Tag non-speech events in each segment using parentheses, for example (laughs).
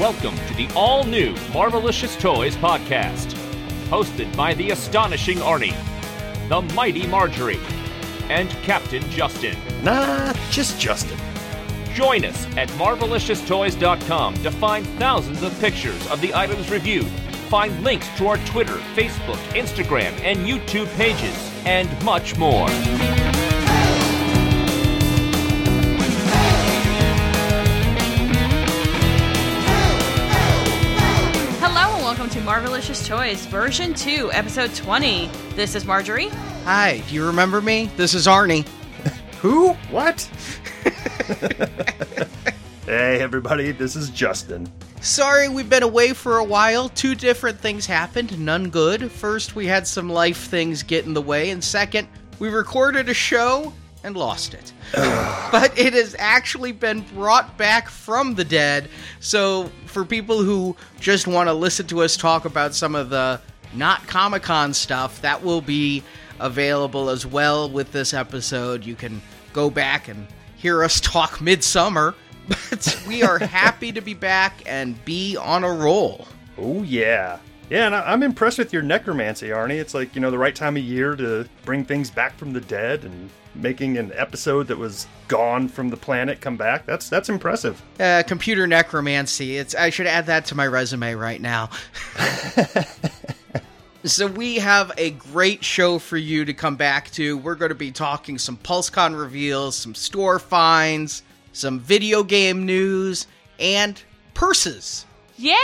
Welcome to the all new Marvelicious Toys podcast, hosted by the astonishing Arnie, the mighty Marjorie, and Captain Justin. Nah, just Justin. Join us at marvelicioustoys.com to find thousands of pictures of the items reviewed. Find links to our Twitter, Facebook, Instagram, and YouTube pages, and much more. To Marvelicious Toys, version 2, episode 20. This is Marjorie. Hi, do you remember me? This is Arnie. (laughs) Who? What? (laughs) hey, everybody, this is Justin. Sorry we've been away for a while. Two different things happened, none good. First, we had some life things get in the way, and second, we recorded a show and lost it. (sighs) but it has actually been brought back from the dead. So, for people who just want to listen to us talk about some of the not Comic Con stuff, that will be available as well with this episode. You can go back and hear us (laughs) talk midsummer. But we are (laughs) happy to be back and be on a roll. Oh, yeah. Yeah, and I'm impressed with your necromancy, Arnie. It's like, you know, the right time of year to bring things back from the dead and making an episode that was gone from the planet come back. That's that's impressive. Uh, computer necromancy. It's I should add that to my resume right now. (laughs) so we have a great show for you to come back to. We're going to be talking some PulseCon reveals, some store finds, some video game news, and purses. Yay!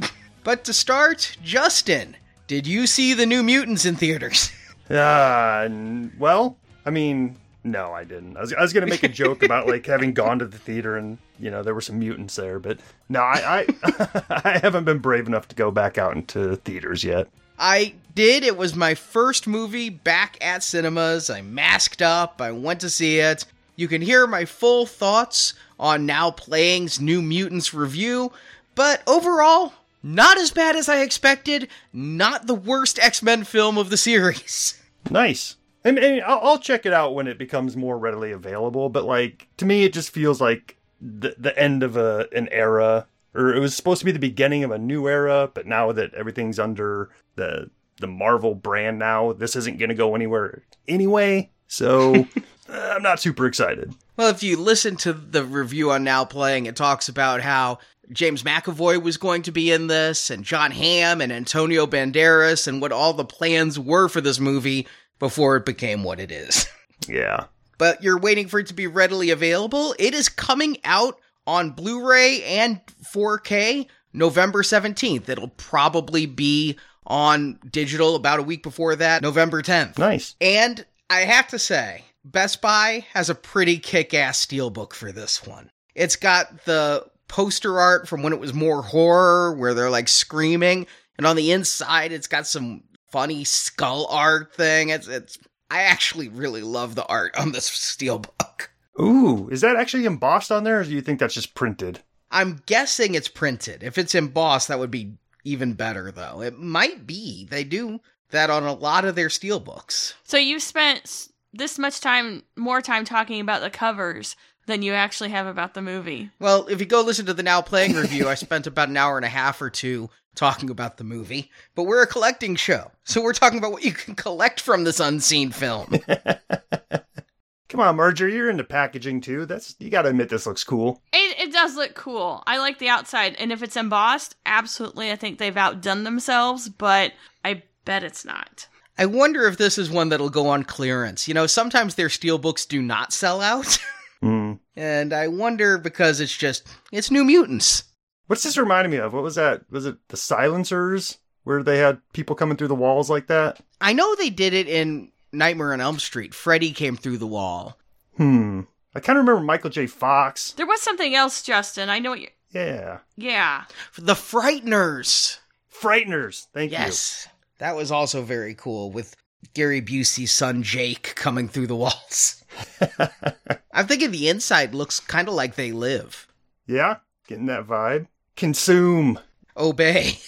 (laughs) But to start, Justin, did you see the New Mutants in theaters? (laughs) Uh, well, I mean, no, I didn't. I was, I was gonna make a joke about like having gone to the theater and you know there were some mutants there, but no, I I, (laughs) I haven't been brave enough to go back out into theaters yet. I did. It was my first movie back at cinemas. I masked up. I went to see it. You can hear my full thoughts on Now Playing's New Mutants review, but overall, not as bad as I expected. Not the worst X Men film of the series. (laughs) Nice. And, and I'll, I'll check it out when it becomes more readily available. But like to me, it just feels like the the end of a an era, or it was supposed to be the beginning of a new era. But now that everything's under the the Marvel brand now, this isn't going to go anywhere anyway. So (laughs) uh, I'm not super excited. Well, if you listen to the review on Now Playing, it talks about how James McAvoy was going to be in this, and John Hamm and Antonio Banderas, and what all the plans were for this movie before it became what it is. (laughs) Yeah. but you're waiting for it to be readily available. It is coming out on Blu ray and 4K November 17th. It'll probably be on digital about a week before that, November 10th. Nice. And I have to say, Best Buy has a pretty kick ass steelbook for this one. It's got the poster art from when it was more horror, where they're like screaming, and on the inside, it's got some funny skull art thing. It's, it's, I actually really love the art on this steelbook. Ooh, is that actually embossed on there, or do you think that's just printed? I'm guessing it's printed. If it's embossed, that would be even better, though. It might be. They do that on a lot of their steelbooks. So you spent this much time, more time talking about the covers than you actually have about the movie. Well, if you go listen to the Now Playing (laughs) review, I spent about an hour and a half or two talking about the movie. But we're a collecting show, so we're talking about what you can collect from this unseen film. (laughs) Come on, Marjorie, you're into packaging too. That's you got to admit this looks cool. It, it does look cool. I like the outside, and if it's embossed, absolutely, I think they've outdone themselves. But I bet it's not. I wonder if this is one that'll go on clearance. You know, sometimes their steelbooks do not sell out. (laughs) Mm. and I wonder because it's just, it's New Mutants. What's this reminding me of? What was that? Was it the Silencers where they had people coming through the walls like that? I know they did it in Nightmare on Elm Street. Freddy came through the wall. Hmm. I kind of remember Michael J. Fox. There was something else, Justin. I know what you. Yeah. Yeah. The Frighteners. Frighteners. Thank you. Yes. That was also very cool with Gary Busey's son Jake coming through the walls. (laughs) I'm thinking the inside looks kind of like they live. Yeah. Getting that vibe. Consume. Obey.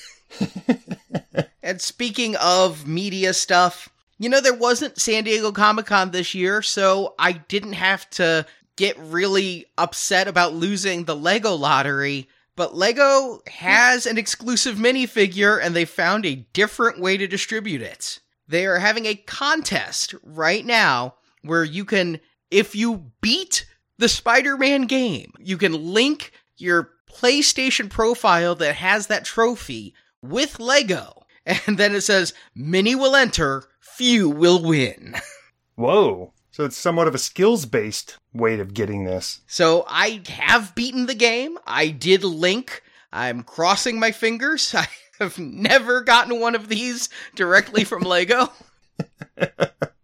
(laughs) and speaking of media stuff, you know, there wasn't San Diego Comic Con this year, so I didn't have to get really upset about losing the Lego lottery But Lego has an exclusive minifigure and they found a different way to distribute it. They are having a contest right now where you can, if you beat the Spider Man game, you can link your PlayStation profile that has that trophy with Lego. (laughs) And then it says, many will enter, few will win. (laughs) Whoa. So it's somewhat of a skills based way of getting this. So I have beaten the game. I did link. I'm crossing my fingers. (laughs) I have never gotten one of these directly from Lego.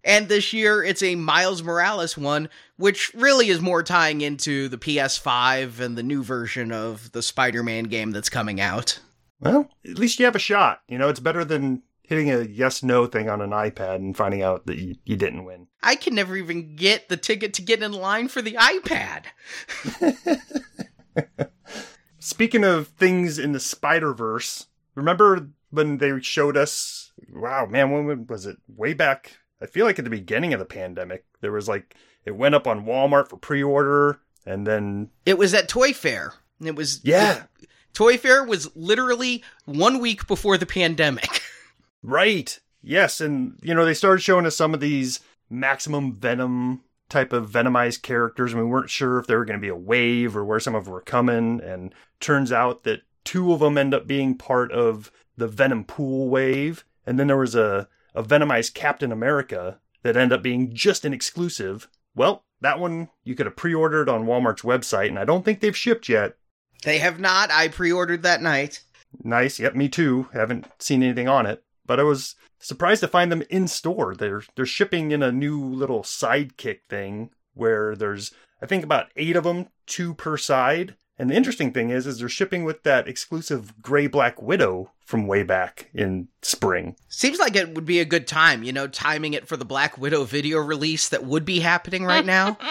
and this year it's a Miles Morales one, which really is more tying into the PS5 and the new version of the Spider Man game that's coming out. Well, at least you have a shot. You know, it's better than hitting a yes no thing on an iPad and finding out that you, you didn't win. I can never even get the ticket to get in line for the iPad. (laughs) Speaking of things in the Spider Verse, remember when they showed us? Wow, man, when was it? Way back. I feel like at the beginning of the pandemic, there was like it went up on Walmart for pre-order, and then It was at Toy Fair. It was yeah, Toy Fair was literally one week before the pandemic. (laughs) right, yes, and you know they started showing us some of these maximum venom type of venomized characters, and we weren't sure if they were going to be a wave or where some of them were coming, and turns out that two of them end up being part of the Venom Pool wave, and then there was a a venomized Captain America that ended up being just an exclusive. Well, that one you could have pre-ordered on Walmart's website, and I don't think they've shipped yet. they have not. I pre ordered that night. Nice. Yep, me too. Haven't seen anything on it, but I was surprised to find them in store. They're they're shipping in a new little sidekick thing where there's I think about 8 of them, 2 per side. And the interesting thing is is they're shipping with that exclusive gray black widow from way back in spring. Seems like it would be a good time, you know, timing it for the Black Widow video release that would be happening right now. (laughs)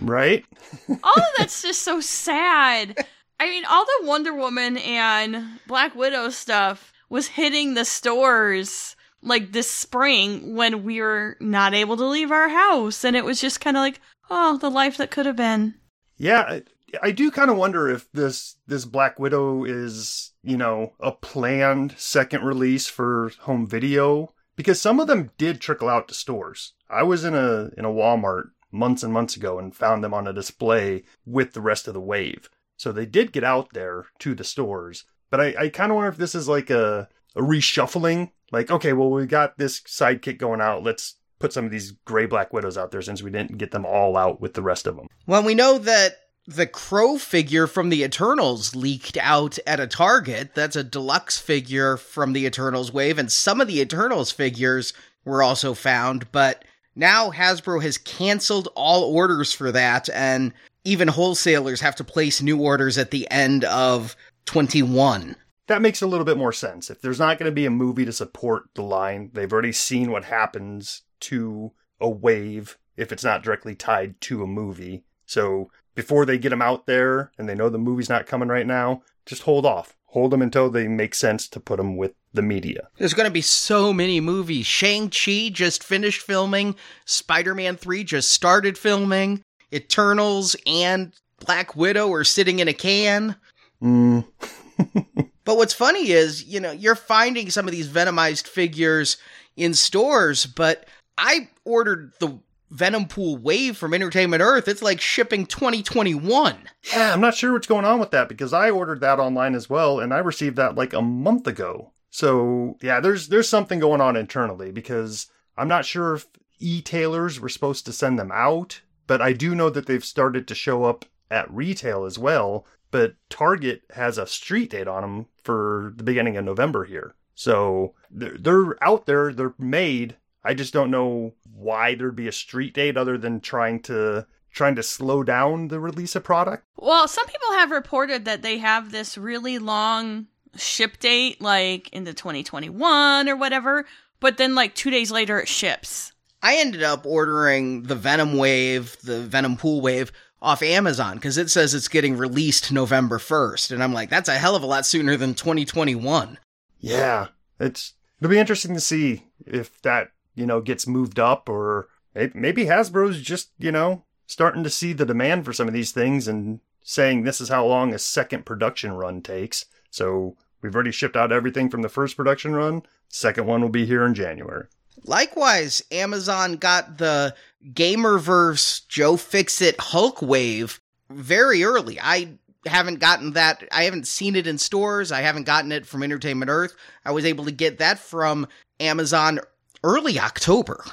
Right? all (laughs) of oh, that's just so sad. I mean, all the Wonder Woman and Black Widow stuff was hitting the stores like this spring when we were not able to leave our house. And it was just kind of like, oh, the life that could have been. Yeah, I, do kind of wonder if this this Black Widow is, you know, a planned second release for home video because some of them did trickle out to stores. I was in a in a Walmart months and months ago and found them on a display with the rest of the wave. So they did get out there to the stores. But I, I kind of wonder if this is like a, a reshuffling. Like, okay, well, we got this sidekick going out. Let's put some of these gray black widows out there since we didn't get them all out with the rest of them. well, we know that the Crow figure from the Eternals leaked out at a Target. That's a deluxe figure from the Eternals wave, and some of the Eternals figures were also found, but now Hasbro has canceled all orders for that, and even wholesalers have to place new orders at the end of 21. that makes a little bit more sense. If there's not going to be a movie to support the line, they've already seen what happens to a wave if it's not directly tied to a movie. So before they get them out there and they know the movie's not coming right now, just hold off. Hold them until they make sense to put them with the media. There's going to be so many movies. Shang-Chi just finished filming, Spider-Man 3 just started filming, Eternals and Black Widow are sitting in a can. Mm, (laughs) But what's funny is, you know, you're finding some of these venomized figures in stores, but I ordered the Venom Pool Wave from Entertainment Earth. It's like shipping 2021. yeah, I'm not sure what's going on with that because I ordered that online as well and I received that like a month ago. So, yeah, there's there's something going on internally because I'm not sure if e-tailers were supposed to send them out, but I do know that they've started to show up at retail as well, but Target has a street date on them for the beginning of November here. So, they're, they're out there, they're made. I just don't know why there'd be a street date other than trying to trying to slow down the release of product. Well, some people have reported that they have this really long ship date, like into 2021 or whatever, but then like two days later it ships. I ended up ordering the Venom Wave, the Venom Pool Wave off Amazon because it says it's getting released November 1st. And I'm like, that's a hell of a lot sooner than 2021. Yeah, it's it'll be interesting to see if that you know gets moved up or maybe Hasbro's just you know starting to see the demand for some of these things and saying this is how long a second production run takes. So we've already shipped out everything from the first production run. Second one will be here in January. Likewise, Amazon got the Gamerverse Joe Fixit Hulk Wave very early. I haven't gotten that. I haven't seen it in stores. I haven't gotten it from Entertainment Earth. I was able to get that from Amazon early October.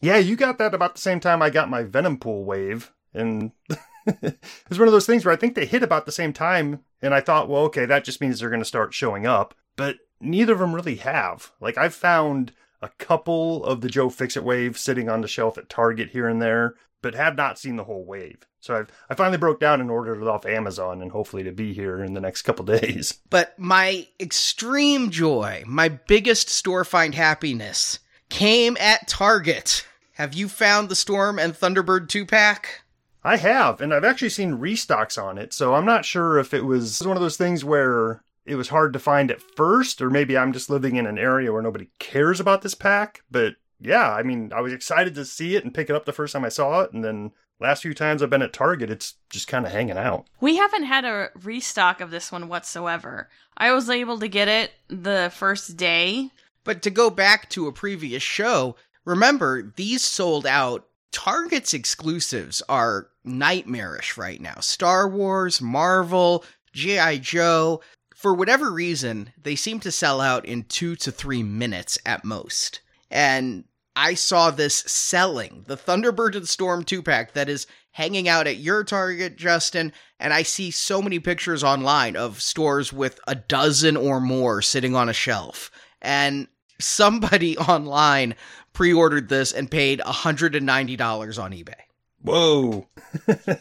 Yeah, you got that about the same time I got my Venom Pool Wave. And (laughs) it was one of those things where I think they hit about the same time. And I thought, well, okay, that just means they're going to start showing up. But neither of them really have. Like, I've found a couple of the Joe Fixit Wave sitting on the shelf at Target here and there, but have not seen the whole wave. So I've, I finally broke down and ordered it off Amazon and hopefully to be here in the next couple (laughs) days. But my extreme joy, my biggest store find happiness, came at Target. Have you found the Storm and Thunderbird 2 pack? I have, and I've actually seen restocks on it, so I'm not sure if it was one of those things where it was hard to find at first, or maybe I'm just living in an area where nobody cares about this pack. But yeah, I mean, I was excited to see it and pick it up the first time I saw it, and then last few times I've been at Target, it's just kind of hanging out. We haven't had a restock of this one whatsoever. I was able to get it the first day. But to go back to a previous show, remember, these sold out. Target's exclusives are nightmarish right now. Star Wars, Marvel, G.I. Joe. For whatever reason, they seem to sell out in two to three minutes at most. And I saw this selling the Thunderbird and Storm 2 pack that is hanging out at your Target, Justin. And I see so many pictures online of stores with a dozen or more sitting on a shelf. And somebody (laughs) online pre ordered this and paid $190 on eBay. Whoa.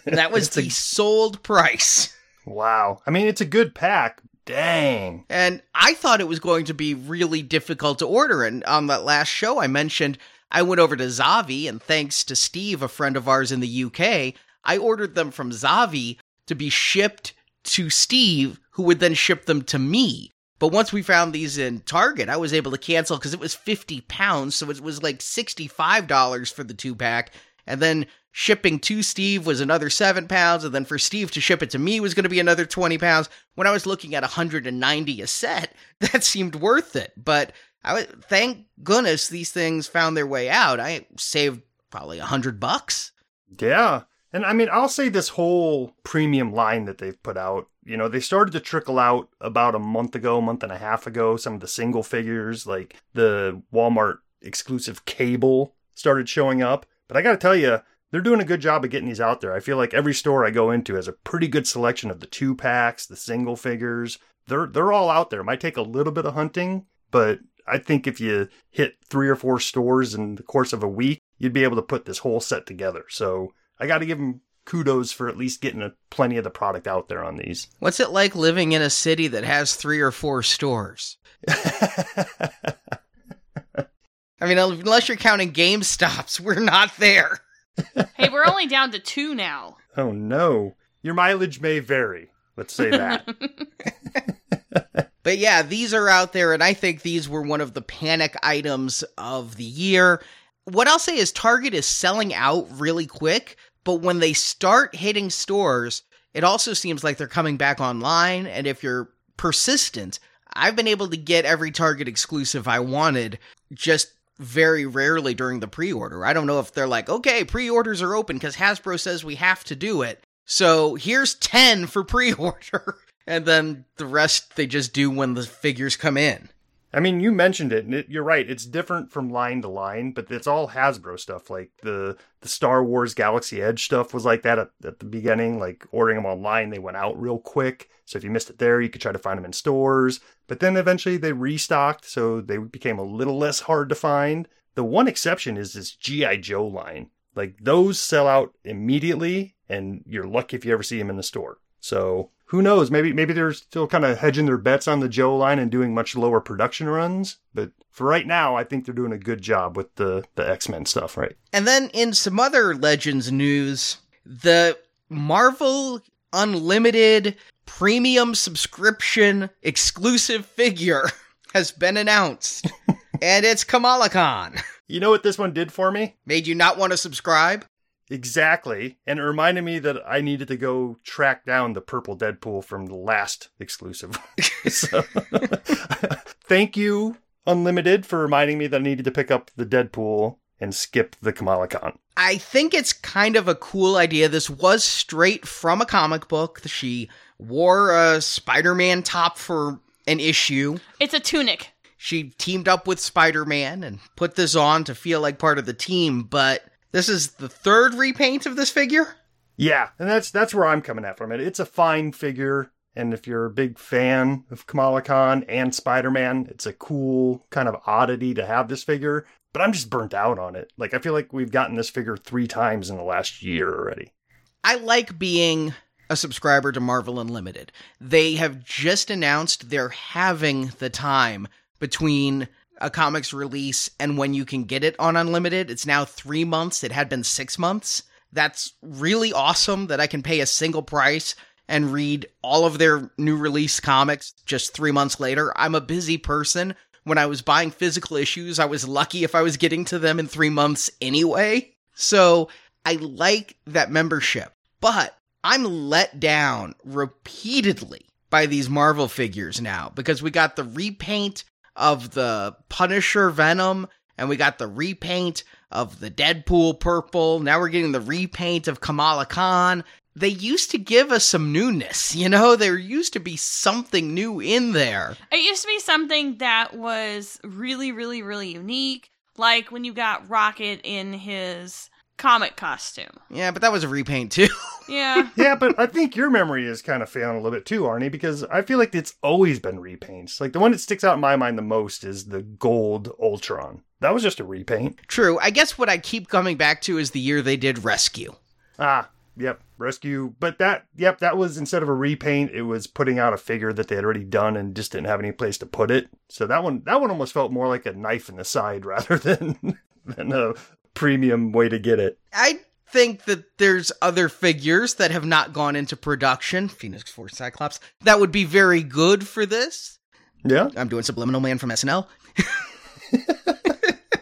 that was the a... sold price. Wow. I mean, it's a good pack. Dang. And I thought it was going to be really difficult to order. And on that last show, I mentioned I went over to Zavvi, and thanks to Steve, a friend of ours in the UK, I ordered them from Zavvi to be shipped to Steve, who would then ship them to me. But once we found these in Target, I was able to cancel because it was 50 pounds. So it was like $65 for the two pack. And then shipping to Steve was another seven pounds. And then for Steve to ship it to me was going to be another 20 pounds. When I was looking at 190 a set, (laughs) that seemed worth it. But I would, thank goodness these things found their way out. I saved probably a hundred bucks. Yeah. And I mean, I'll say this whole premium line that they've put out, you know, they started to trickle out about a month ago, month and a half ago. Some of the single figures, like the Walmart exclusive cable, started showing up. But I got to tell you, they're doing a good job of getting these out there. I feel like every store I go into has a pretty good selection of the two packs, the single figures. They're they're all out there. It might take a little bit of hunting, but I think if you hit three or four stores in the course of a week, you'd be able to put this whole set together. So I got to give them kudos for at least getting a, plenty of the product out there on these. What's it like living in a city that has three or four stores? (laughs) I mean, unless you're counting GameStops, (laughs) we're not there. (laughs) hey, we're only down to two now. Oh no. Your mileage may vary. Let's say that. but yeah, these are out there, and I think these were one of the panic items of the year. What I'll say is Target is selling out really quick, but when they start hitting stores, it also seems like they're coming back online. And if you're persistent, I've been able to get every Target exclusive I wanted just very rarely during the pre order. I don't know if they're like, okay, pre orders are open because Hasbro says we have to do it. So here's 10 for pre order. (laughs) and then the rest they just do when the figures come in. I mean, you mentioned it, and it, you're right. It's different from line to line, but it's all Hasbro stuff. Like the the Star Wars Galaxy Edge stuff was like that at, at, the beginning. Like ordering them online, they went out real quick. So if you missed it there, you could try to find them in stores. But then eventually they restocked, so they became a little less hard to find. The one exception is this GI Joe line. Like those sell out immediately, and you're lucky if you ever see them in the store. So who knows? Maybe maybe they're still kind of hedging their bets on the Joe line and doing much lower production runs. But for right now, I think they're doing a good job with the the X Men stuff, right? And then in some other Legends news, the Marvel Unlimited premium subscription exclusive figure (laughs) has been announced, (laughs) and it's Kamala Khan. You know what this one did for me? Made you not want to subscribe? Exactly. And it reminded me that I needed to go track down the purple Deadpool from the last exclusive. (laughs) so, (laughs) thank you, Unlimited, for reminding me that I needed to pick up the Deadpool and skip the Kamala Khan. I think it's kind of a cool idea. This was straight from a comic book. She wore a Spider Man top for an issue. It's a tunic. She teamed up with Spider Man and put this on to feel like part of the team, but this is the third repaint of this figure? Yeah, and that's that's where I'm coming at from it. It's a fine figure, and if you're a big fan of Kamala Khan and Spider Man, it's a cool kind of oddity to have this figure. But I'm just burnt out on it. Like I feel like we've gotten this figure three times in the last year already. I like being a subscriber to Marvel Unlimited. They have just announced they're having the time between a comic's release and when you can get it on Unlimited. It's now three months. It had been six months. That's really awesome that I can pay a single price and read all of their new release comics just three months later. I'm a busy person. When I was buying physical issues, I was lucky if I was getting to them in three months anyway. So I like that membership, but I'm let down repeatedly by these Marvel figures now because we got the repaint of the Punisher Venom, and we got the repaint of the Deadpool purple. Now we're getting the repaint of Kamala Khan. They used to give us some newness, you know? There used to be something new in there. It used to be something that was really, really, really unique. Like when you got Rocket in his comic costume. Yeah, but that was a repaint too. (laughs) Yeah. yeah, but I think your memory is kind of failing a little bit too, Arnie, because I feel like it's always been repaints. Like the one that sticks out in my mind the most is the gold Ultron. That was just a repaint. True. I guess what I keep coming back to is the year they did Rescue. Ah, yep, Rescue. But that, yep, that was instead of a repaint, it was putting out a figure that they had already done and just didn't have any place to put it. So that one, that one almost felt more like a knife in the side (laughs) rather than than a premium way to get it. I think that there's other figures that have not gone into production, Phoenix Force Cyclops, that would be very good for this. Yeah. I'm doing Subliminal Man from SNL.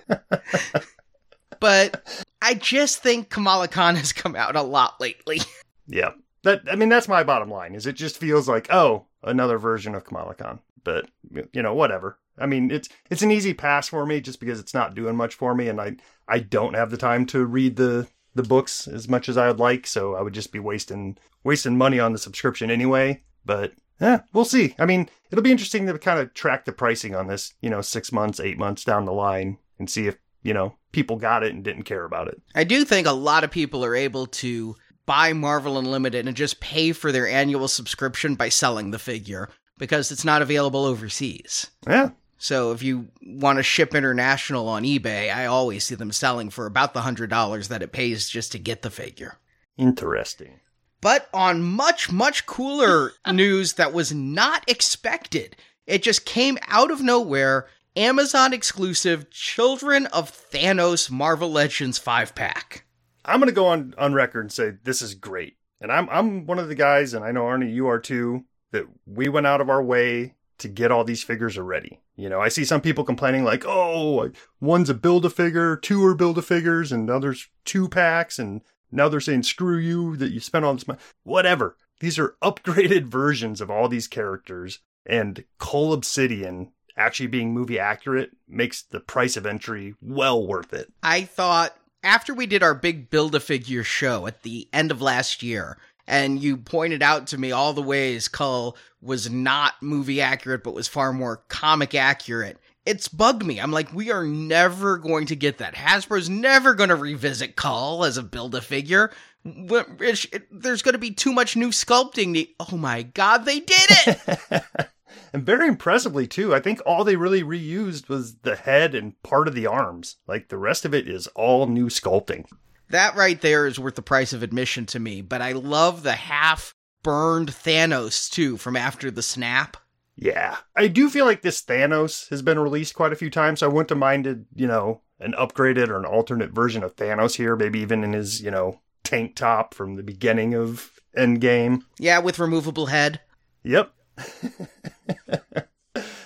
(laughs) but I just think Kamala Khan has come out a lot lately. Yeah. That I mean that's my bottom line. Is it just feels like, oh, another version of Kamala Khan. But you know, whatever. I mean, it's it's an easy pass for me just because it's not doing much for me and I I don't have the time to read the the books as much as I would like, so I would just be wasting wasting money on the subscription anyway. But yeah, we'll see. I mean, it'll be interesting to kind of track the pricing on this, you know, six months, eight months down the line, and see if you know people got it and didn't care about it. I do think a lot of people are able to buy Marvel Unlimited and just pay for their annual subscription by selling the figure because it's not available overseas. Yeah, so if you want to ship international on eBay, I always see them selling for about the $100 that it pays just to get the figure. Interesting. But on much, much cooler (laughs) news that was not expected, it just came out of nowhere Amazon exclusive Children of Thanos Marvel Legends 5 pack. I'm going to go on, on record and say this is great. And I'm, I'm one of the guys, and I know Arnie, you are too, that we went out of our way to get all these figures already. You know, I see some people complaining like, oh, one's a build a figure, two are build a figures, and others two packs, and now they're saying screw you that you spent all this money. Whatever. These are upgraded (laughs) versions of all these characters, and Cull Obsidian actually being movie accurate makes the price of entry well worth it. I thought after we did our big build a figure show at the end of last year, and you pointed out to me all the ways Cull was not movie accurate, but was far more comic accurate. It's bugged me. I'm like, we are never going to get that. Hasbro's never going to revisit Cull as a build a figure. There's going to be too much new sculpting. Oh my god, they did it! (laughs) and very impressively too. I think all they really reused was the head and part of the arms. Like the rest of it is all new sculpting. That right there is worth the price of admission to me, but I love the half burned Thanos too from after the snap. Yeah. I do feel like this Thanos has been released quite a few times, so I wouldn't have minded, you know, an upgraded or an alternate version of Thanos here, maybe even in his, you know, tank top from the beginning of Endgame. Yeah, with removable head. Yep. (laughs)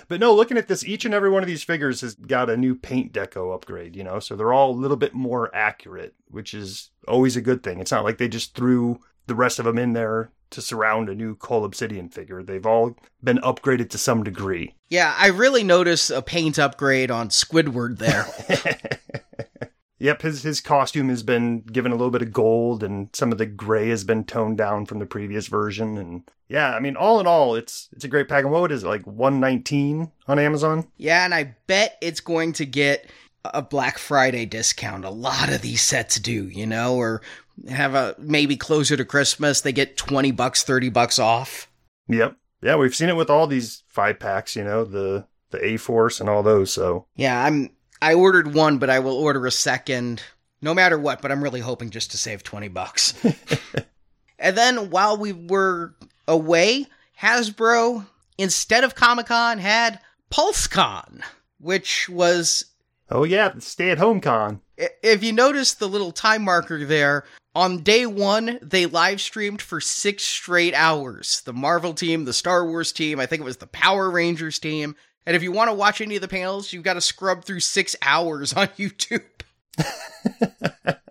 But no, looking at this, each and every one of these figures has got a new paint deco upgrade, you know, so they're all a little bit more accurate, which is always a good thing. It's not like they just threw the rest of them in there to surround a new Cull Obsidian figure. They've all been upgraded to some degree. Yeah, I really notice a paint upgrade on Squidward there. (laughs) Yep, his his costume has been given a little bit of gold, and some of the gray has been toned down from the previous version. And yeah, I mean, all in all, it's it's a great pack. And what is it like one nineteen on Amazon? yeah, and I bet it's going to get a Black Friday discount. A lot of these sets do, you know, or have a maybe closer to Christmas, they get 20 bucks, 30 bucks off. Yep, yeah, we've seen it with all these five packs. You know, the the A Force and all those. So Yeah, I'm I ordered one, but I will order a second no matter what, but I'm really hoping just to save 20 bucks. (laughs) and then while we were away, Hasbro instead of Comic-Con had PulseCon, which was oh yeah, stay at home con. If you notice the little time marker there, on day one, they live streamed for six straight hours. The Marvel team, the Star Wars team, I think it was the Power Rangers team. And if you want to watch any of the panels, you've got to scrub through six hours on (laughs) YouTube. (laughs)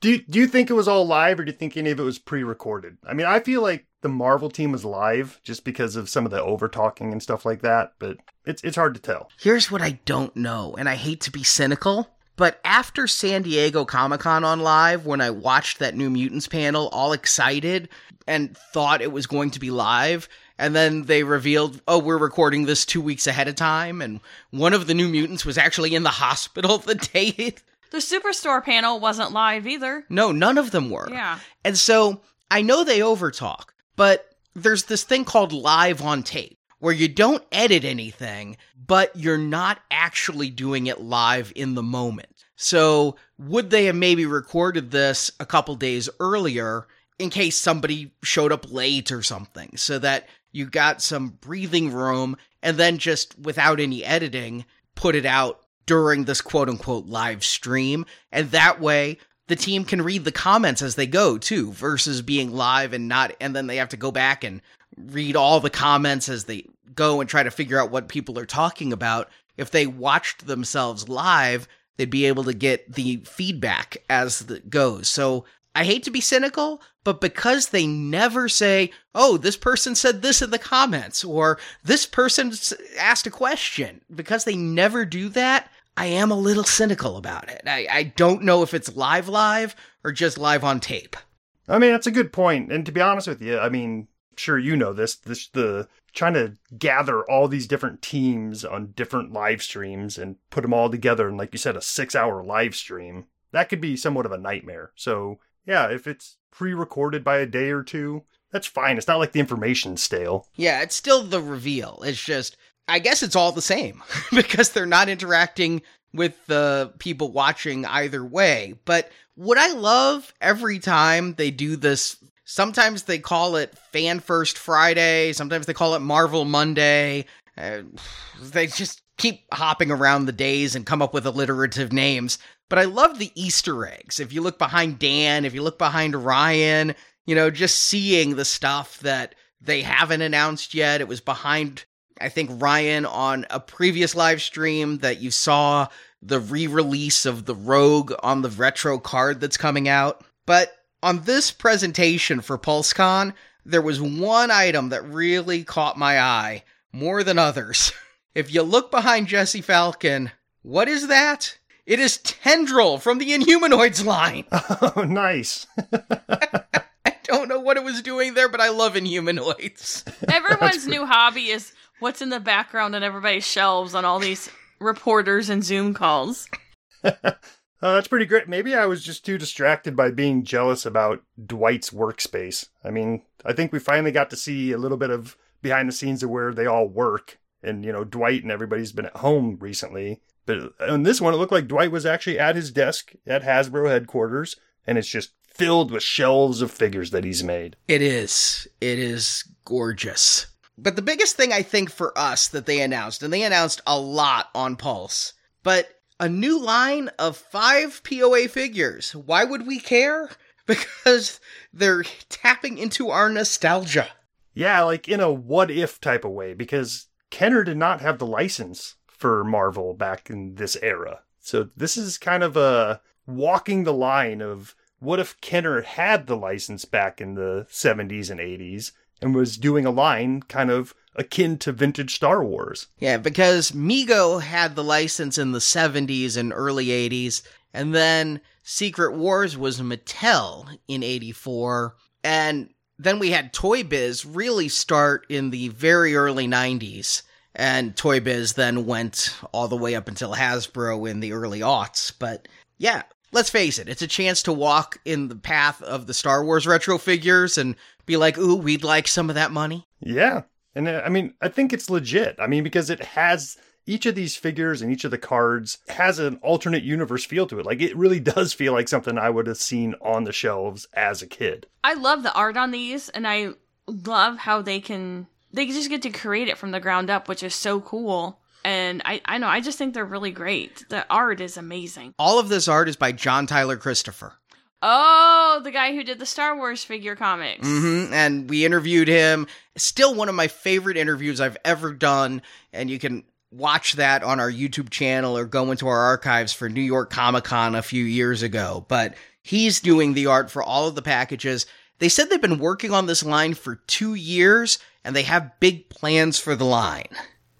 Do you, do you think it was all live, or do you think any of it was pre-recorded? I mean, I feel like the Marvel team was live just because of some of the over talking and stuff like that, but it's it's hard to tell. Here's what I don't know, and I hate to be cynical, but after San Diego Comic Con on live, when I watched that New Mutants panel all excited and thought it was going to be live, and then they revealed, oh, we're recording this two weeks ahead of time, and one of the New Mutants was actually in the hospital the (laughs) day it. The Superstore panel wasn't live either. No, none of them were. Yeah. And so I know they overtalk, but there's this thing called live on tape where you don't edit anything, but you're not actually doing it live in the moment. So would they have maybe recorded this a couple days earlier in case somebody showed up late or something so that you got some breathing room and then just without any editing put it out during this quote unquote live stream. And that way the team can read the comments as they go too, versus being live and not, and then they have to go back and read all the comments as they go and try to figure out what people are talking about. If they watched themselves live, they'd be able to get the feedback as it goes. So I hate to be cynical, but because they never say, oh, this person said this in the comments, or this person asked a question, because they never do that, I am a little cynical about it. I, I don't know if it's live live or just live on tape. I mean, that's a good point. And to be honest with you, I mean, sure you know this. This the trying to gather all these different teams on different live streams and put them all together in, like you said, a six-hour live stream. That could be somewhat of a nightmare. So yeah, if it's pre-recorded by a day or two, that's fine. It's not like the information's stale. Yeah, it's still the reveal. It's just, I guess it's all the same (laughs) because they're not interacting with the people watching either way. But what I love every time they do this, sometimes they call it Fan First Friday, sometimes they call it Marvel Monday. Uh, (sighs) they just keep hopping around the days and come up with alliterative names. But I love the Easter eggs. If you look behind Dan, if you look behind Ryan, you know, just seeing the stuff that they haven't announced yet. It was behind, I think, Ryan on a previous live stream that you saw the re release of the Rogue on the retro card that's coming out. But on this presentation for PulseCon, there was one item that really caught my eye more than others. (laughs) If you look behind Jesse Falcon, what is that? It is Tendril from the Inhumanoids line. (laughs) Oh, nice. (laughs) I don't know what it was doing there, but I love Inhumanoids. (laughs) Everyone's new hobby is what's in the background on everybody's shelves on all these reporters and Zoom calls. Uh, that's pretty great. Maybe I was just too distracted by being jealous about Dwight's workspace. I mean, I think we finally got to see a little bit of behind the scenes of where they all work. And, you know, Dwight and everybody's been at home recently. But on this one, it looked like Dwight was actually at his desk at Hasbro headquarters, and it's just filled with shelves of figures that he's made. It is. It is gorgeous. But the biggest thing I think for us that they announced, and they announced a lot on Pulse, but a new line of five POA figures. Why would we care? (laughs) Because they're tapping into our nostalgia. Yeah, like in a what if type of way, because Kenner did not have the license for Marvel back in this era. So this is kind of a walking the line of what if Kenner had the license back in the 70s and 80s and was doing a line kind of akin to vintage Star Wars. Yeah, because Mego had the license in the 70s and early 80s, and then Secret Wars was Mattel in 84, and then we had Toy Biz really start in the very early 90s. And Toy Biz then went all the way up until Hasbro in the early aughts. But yeah, let's face it, it's a chance to walk in the path of the Star Wars retro figures and be like, ooh, we'd like some of that money. Yeah. And uh, I mean, I think it's legit. I mean, because it has each of these figures and each of the cards has an alternate universe feel to it. Like it really does feel like something I would have seen on the shelves as a kid. I love the art on these, and I love how they can they just get to create it from the ground up, which is so cool. And I, I know, I just think they're really great. The art is amazing. All of this art is by John Tyler Christopher. Oh, the guy who did the Star Wars figure comics. hmm And we interviewed him. Still one of my favorite interviews I've ever done. And you can watch that on our YouTube channel or go into our archives for New York Comic Con a few years ago. But he's doing the art for all of the packages. They said they've been working on this line for two years and they have big plans for the line.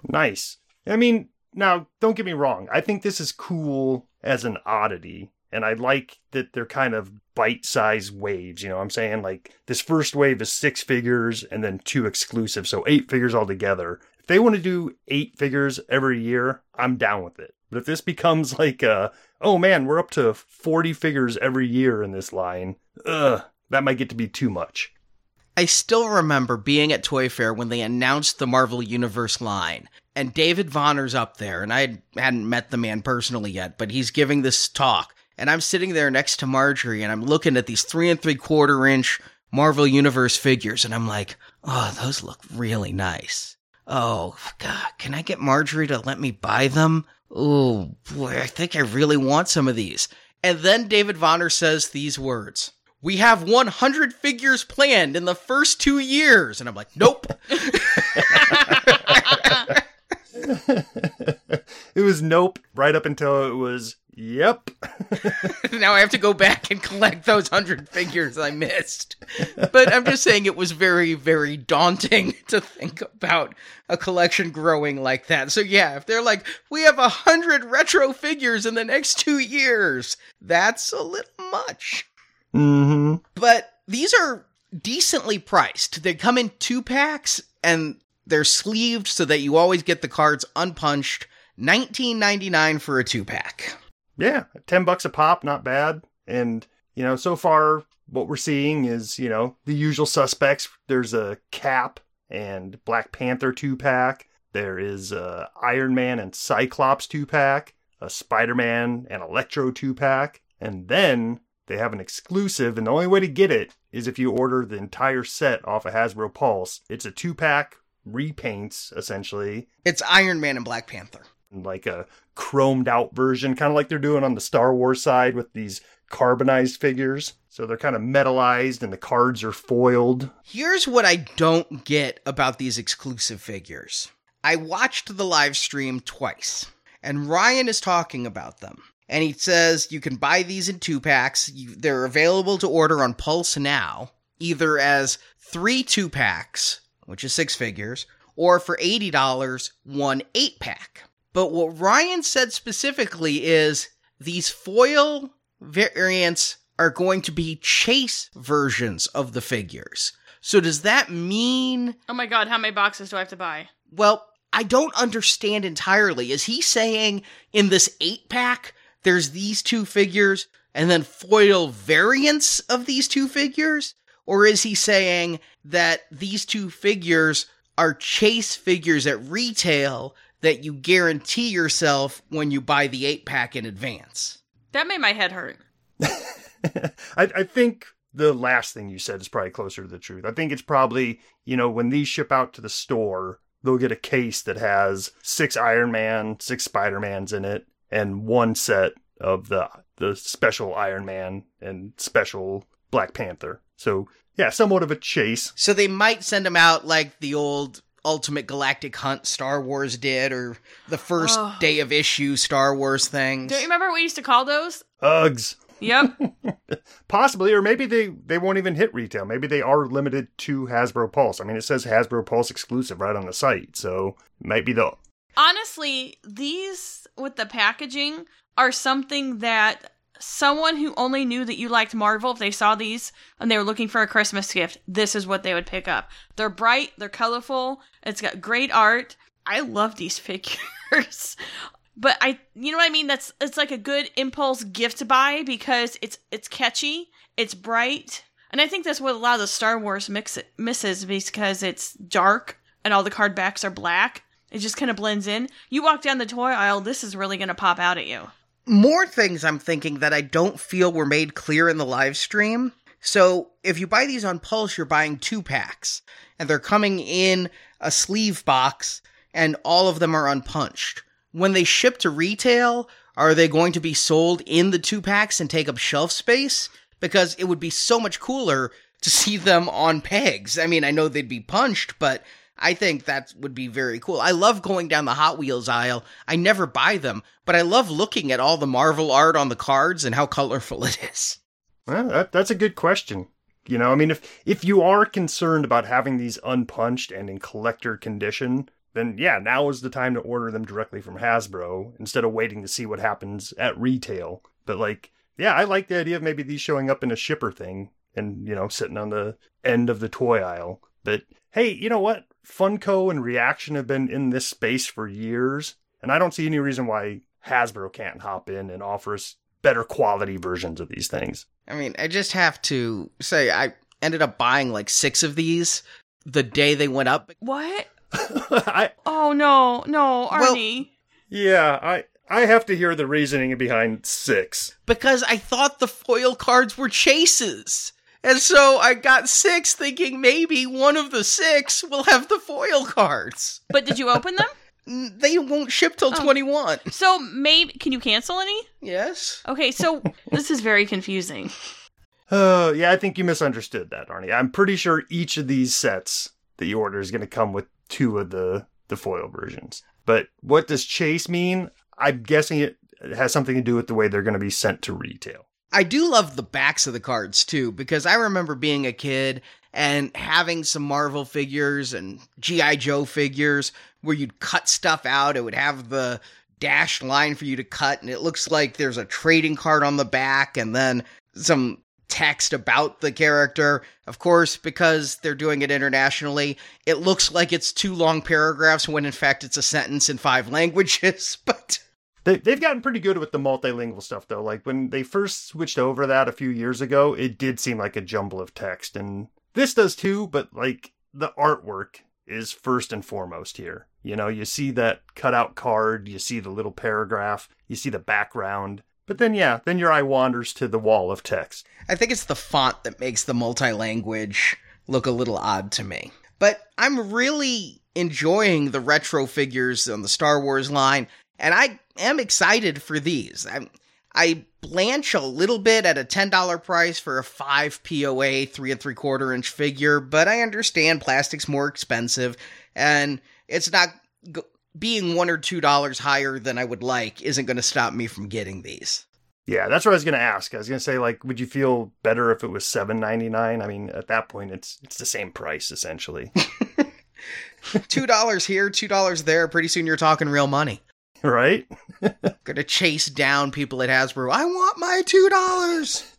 Nice. I mean, now, don't get me wrong. I think this is cool as an oddity. And I like that they're kind of bite sized waves. You know what I'm saying? Like this first wave is six figures and then two exclusive. So eight figures altogether. If they want to do eight figures every year, I'm down with it. But if this becomes like, uh, oh man, we're up to 40 figures every year in this line, ugh, that might get to be too much. I still remember being at Toy Fair when they announced the Marvel Universe line, and David Vonner's up there, and I hadn't met the man personally yet, but he's giving this talk, and I'm sitting there next to Marjorie, and I'm looking at these three and three quarter inch Marvel Universe figures, and I'm like, oh, those look really nice. Oh, God, can I get Marjorie to let me buy them? Oh, boy, I think I really want some of these. And then David Vonner says these words. We have 100 figures planned in the first two years. And I'm like, nope. (laughs) it was nope right up until it was yep. (laughs) now I have to go back and collect those 100 figures I missed. But I'm just saying it was very, very daunting (laughs) to think about a collection growing like that. So yeah, if they're like, we have 100 retro figures in the next two years, that's a little much. Mm-hmm. But these are decently priced. They come in two packs and they're sleeved so that you always get the cards unpunched. 19.99 for a two pack. Yeah, 10 bucks a pop, not bad. And, you know, so far what we're seeing is, you know, the usual suspects. There's a Cap and Black Panther two pack. There is a Iron Man and Cyclops two pack, a Spider Man and Electro two pack, and then they have an exclusive, and the only way to get it is if you order the entire set off of Hasbro Pulse. It's a two pack repaints, essentially, It's Iron Man and Black Panther. like a chromed out version, kind of like they're doing on the Star Wars side with these carbonized figures. So they're kind of metallized and the cards are foiled. Here's what I don't get about these exclusive figures. I watched the live stream twice, and Ryan is talking about them. And he says you can buy these in two packs. You, they're available to order on Pulse now, either as three two packs, which is six figures, or for $80, one eight pack. But what Ryan said specifically is these foil variants are going to be chase versions of the figures. So does that mean Oh my god, how many boxes do I have to buy? well, I don't understand entirely. Is he saying in this eight pack, there's these two figures and then foil variants of these two figures? Or is he saying that these two figures are chase figures at retail that you guarantee yourself when you buy the eight pack in advance? That made my head hurt. (laughs) I, I think the last thing you said is probably closer to the truth. I think it's probably, you know, when these ship out to the store, they'll get a case that has six Iron Man, six Spider Mans in it, and one set of the the special Iron Man and special Black Panther. So yeah, somewhat of a chase. So they might send them out like the old Ultimate Galactic Hunt Star Wars did, or the first Oh. day of issue Star Wars things. Don't you remember what we used to call those? Uggs. Yep. (laughs) Possibly, or maybe they, they won't even hit retail. Maybe they are limited to Hasbro Pulse. I mean, it says Hasbro Pulse exclusive right on the site, so might be the Honestly, these with the packaging are something that someone who only knew that you liked Marvel, if they saw these and they were looking for a Christmas gift, this is what they would pick up. They're bright, they're colorful, it's got great art. I love these (laughs) figures. But I you know what I mean? That's it's like a good impulse gift to buy because it's it's catchy, it's bright. And I think that's what a lot of the Star Wars mix misses because it's dark and all the card backs are black. It just kind of blends in. You walk down the toy aisle, this is really going to pop out at you. More things I'm thinking that I don't feel were made clear in the live stream. So if you buy these on Pulse, you're buying two packs, and they're coming in a sleeve box, and all of them are unpunched. When they ship to retail, are they going to be sold in the two packs and take up shelf space? Because it would be so much cooler to see them on pegs. I mean, I know they'd be punched, but I think that would be very cool. I love going down the Hot Wheels aisle. I never buy them, but I love looking at all the Marvel art on the cards and how colorful (laughs) it is. Well, that, that's a good question. You know, I mean, if if you are concerned about having these unpunched and in collector condition, then yeah, now is the time to order them directly from Hasbro instead of waiting to see what happens at retail. But like, yeah, I like the idea of maybe these showing up in a shipper thing and you know sitting on the end of the toy aisle. But hey, you know what? Funko and Reaction have been in this space for years, and I don't see any reason why Hasbro can't hop in and offer us better quality versions of these things. I mean, I just have to say, I ended up buying like six of these the day they went up. What? (laughs) I Oh no, no, Well- Arnie. yeah, I I have to hear the reasoning behind six. because I thought the foil cards were chases. And so I got six thinking maybe one of the six will have the foil cards. but did you open them? (laughs) They won't ship till Oh. 21. So maybe can you cancel any? Yes. Okay, so (laughs) this is very confusing. Uh, yeah, I think you misunderstood that, Arnie. I'm pretty sure each of these sets that you order is going to come with two of the the foil versions. But what does chase mean? I'm guessing it has something to do with the way they're going to be sent to retail. I do love the backs of the cards too, because I remember being a kid and having some Marvel figures and G.I. Joe figures where you'd cut stuff out. It would have the dashed line for you to cut, and it looks like there's a trading card on the back and then some text about the character. Of course, because they're doing it internationally, it looks like it's two long paragraphs when in fact it's a sentence in five (laughs) languages, but. They, they've gotten pretty good with the multilingual stuff, though. Like when they first switched over that a few years ago, it did seem like a jumble of text. And this does too, but like the artwork is first and foremost here. You know, you see that cutout card, you see the little paragraph, you see the background. But then, yeah, then your eye wanders to the wall of text. I think it's the font that makes the multi-language look a little odd to me. But I'm really enjoying the retro figures on the Star Wars line, and I am excited for these. I, I blanch a little bit at a $10 price for a 5 POA 3 and 3 quarter inch figure, but I understand plastic's more expensive, and it's not g- being one or two dollars higher than I would like isn't going to stop me from getting these. Yeah, that's what I was gonna ask. I was gonna say, like, would you feel better if it was seven ninety nine? I mean, at that point, it's it's the same price essentially, (laughs) two dollars here, two dollars there. Pretty soon you're talking real money. (laughs) right? (laughs) Gonna chase down people at Hasbro. I want my two dollars.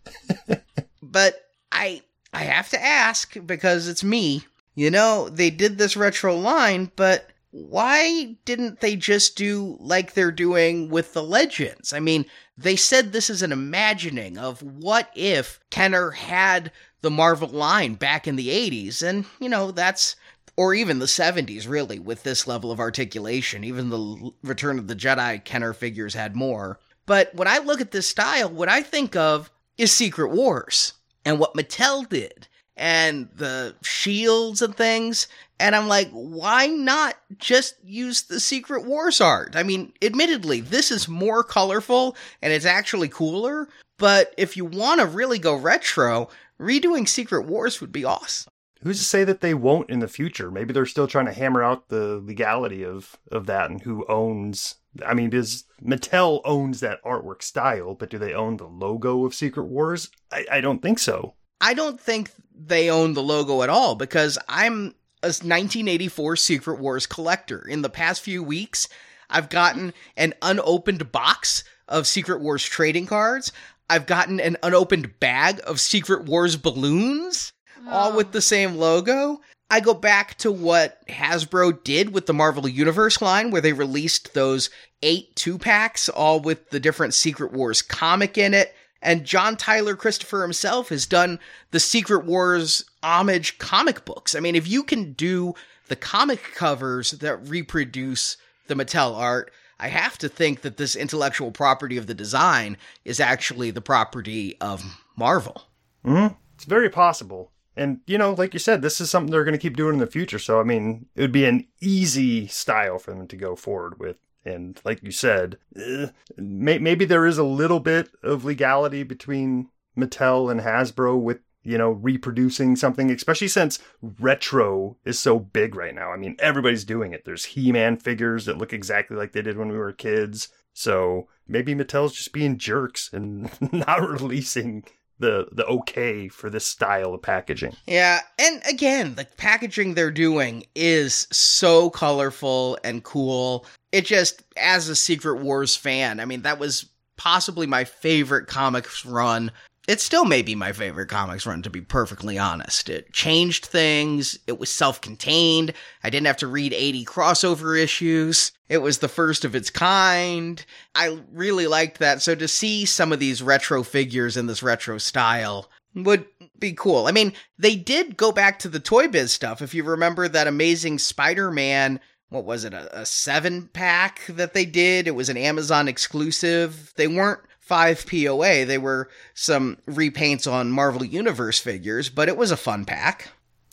but I I have to ask because it's me. You know, they did this retro line, but why didn't they just do like they're doing with the legends? I mean, they said this is an imagining of what if Kenner had the Marvel line back in the 80s, and you know, that's or even the 70s, really, with this level of articulation. Even the Return of the Jedi Kenner figures had more. But when I look at this style, what I think of is Secret Wars and what Mattel did and the shields and things. And I'm like, why not just use the Secret Wars art? I mean, admittedly, this is more colorful and it's actually cooler. But if you want to really go retro, redoing Secret Wars would be awesome. Who's to say that they won't in the future? Maybe they're still trying to hammer out the legality of of that and who owns. I mean, does Mattel owns that artwork style, but do they own the logo of Secret Wars? I, I don't think so. I don't think they own the logo at all because I'm a 1984 Secret Wars collector. In the past few weeks, I've gotten an unopened box of Secret Wars trading cards. I've gotten an unopened bag of Secret Wars balloons, all with the same logo. I go back to what Hasbro did with the Marvel Universe line, where they released those eight two packs, all with the different Secret Wars comic in it. And John Tyler Christopher himself has done the Secret Wars homage comic books. I mean, if you can do the comic covers that reproduce the Mattel art, I have to think that this intellectual property of the design is actually the property of Marvel. Mm-hmm. It's very possible. And, you know, like you said, this is something they're going to keep doing in the future. So, I mean, it would be an easy style for them to go forward with. And like you said, eh, maybe there is a little bit of legality between Mattel and Hasbro with, you know, reproducing something, especially since retro is so big right now. I mean, everybody's doing it. There's He Man figures that look exactly like they did when we were kids. So maybe Mattel's just being jerks and (laughs) not releasing the the okay for this style of packaging. Yeah, and again, the packaging they're doing is so colorful and cool. It just as a Secret Wars fan, I mean that was possibly my favorite comics run. It still may be my favorite comics run, to be perfectly honest. It changed things. It was self contained. I didn't have to read 80 crossover issues. It was the first of its kind. I really liked that. So to see some of these retro figures in this retro style would be cool. I mean, they did go back to the Toy Biz stuff. If you remember that amazing Spider Man what was it, a, a, seven pack that they did? It was an Amazon exclusive. They weren't five POA, they were some repaints on Marvel Universe figures, but it was a fun pack.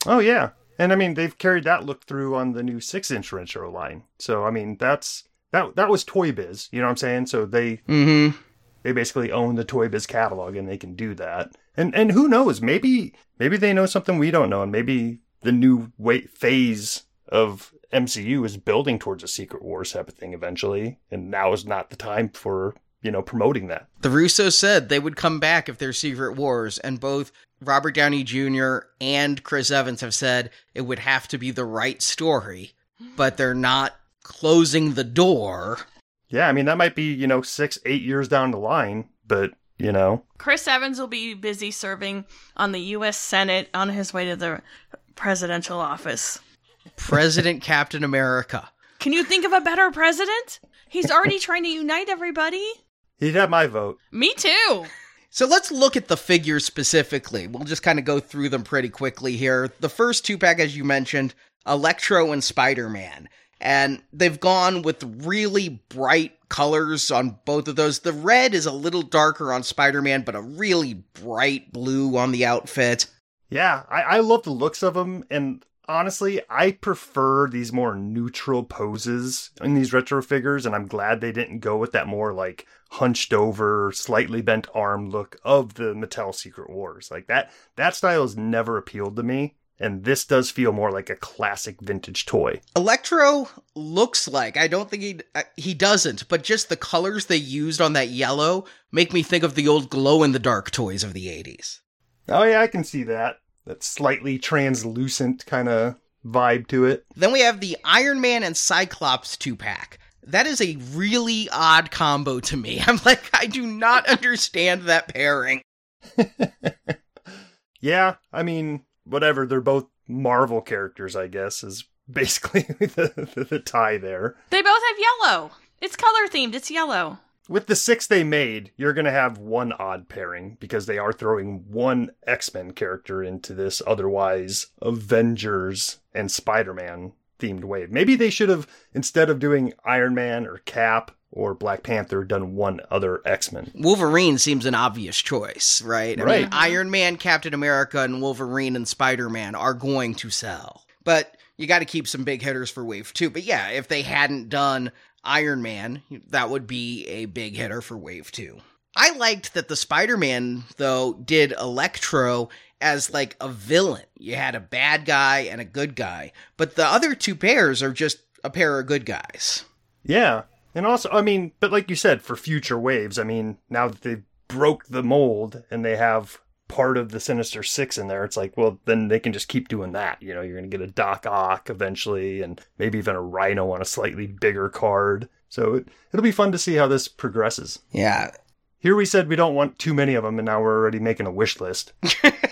Oh, yeah. And I mean, they've carried that look through on the new six inch retro line. So, I mean, that's that that was Toy Biz, you know what I'm saying? So they mm-hmm. they basically own the Toy Biz catalog and they can do that. And and who knows, maybe maybe they know something we don't know, and maybe the new phase of MCU is building towards a Secret Wars type of thing eventually, and now is not the time for you know promoting that. The Russo said they would come back if there's Secret Wars, and both Robert Downey Jr. and Chris Evans have said it would have to be the right story, but they're not closing the door. Yeah, I mean that might be you know six eight years down the line, but you know Chris Evans will be busy serving on the U.S. Senate on his way to the presidential office. President Captain America. Can you think of a better president? He's already trying to unite everybody. He'd have my vote. Me too. So let's look at the figures specifically. We'll just kind of go through them pretty quickly here. The first two pack, as you mentioned, Electro and Spider Man. And they've gone with really bright colors on both of those. The red is a little darker on Spider Man, but a really bright blue on the outfit. Yeah, I, I love the looks of them, and honestly, I prefer these more neutral poses in these retro figures, and I'm glad they didn't go with that more like hunched over, slightly bent arm look of the Mattel Secret Wars. Like that that style has never appealed to me. And this does feel more like a classic vintage toy. Electro looks like I don't think he uh, he doesn't, but just the colors they used on that yellow make me think of the old glow in the dark toys of the 80s. Oh yeah, I can see that that slightly translucent kind of vibe to it. Then we have the Iron Man and Cyclops two pack. That is a really odd combo to me. (laughs) I'm like, I do not understand that pairing. (laughs) yeah, I mean, whatever. They're both Marvel characters, I guess, is (laughs) basically the, the, the tie there. They both have yellow. It's color themed. It's yellow with the six they made, you're going to have one odd pairing because they are throwing one X Men character into this otherwise Avengers and Spider Man themed wave. Maybe they should have, instead of doing Iron Man or Cap or Black Panther, done one other X Men. Wolverine seems an obvious choice, right? I right. mean, Iron Man, Captain America, and Wolverine and Spider Man are going to sell. But you got to keep some big hitters for Wave 2. But yeah, if they hadn't done Iron Man, that would be a big hitter for Wave 2. I liked that the Spider Man, though, did Electro as like a villain. You had a bad guy and a good guy, but the other two pairs are just a pair of good guys. Yeah. And also, I mean, but like you said, for future waves, I mean, now that they broke the mold and they have part of the Sinister Six in there, it's like, well, then they can just keep doing that. You know, you're going to get a Doc Ock eventually, and maybe even a Rhino on a slightly bigger card. So it, it'll be fun to see how this progresses. Yeah. Here we said we don't want too many of them, and now we're already making a wish list. (laughs)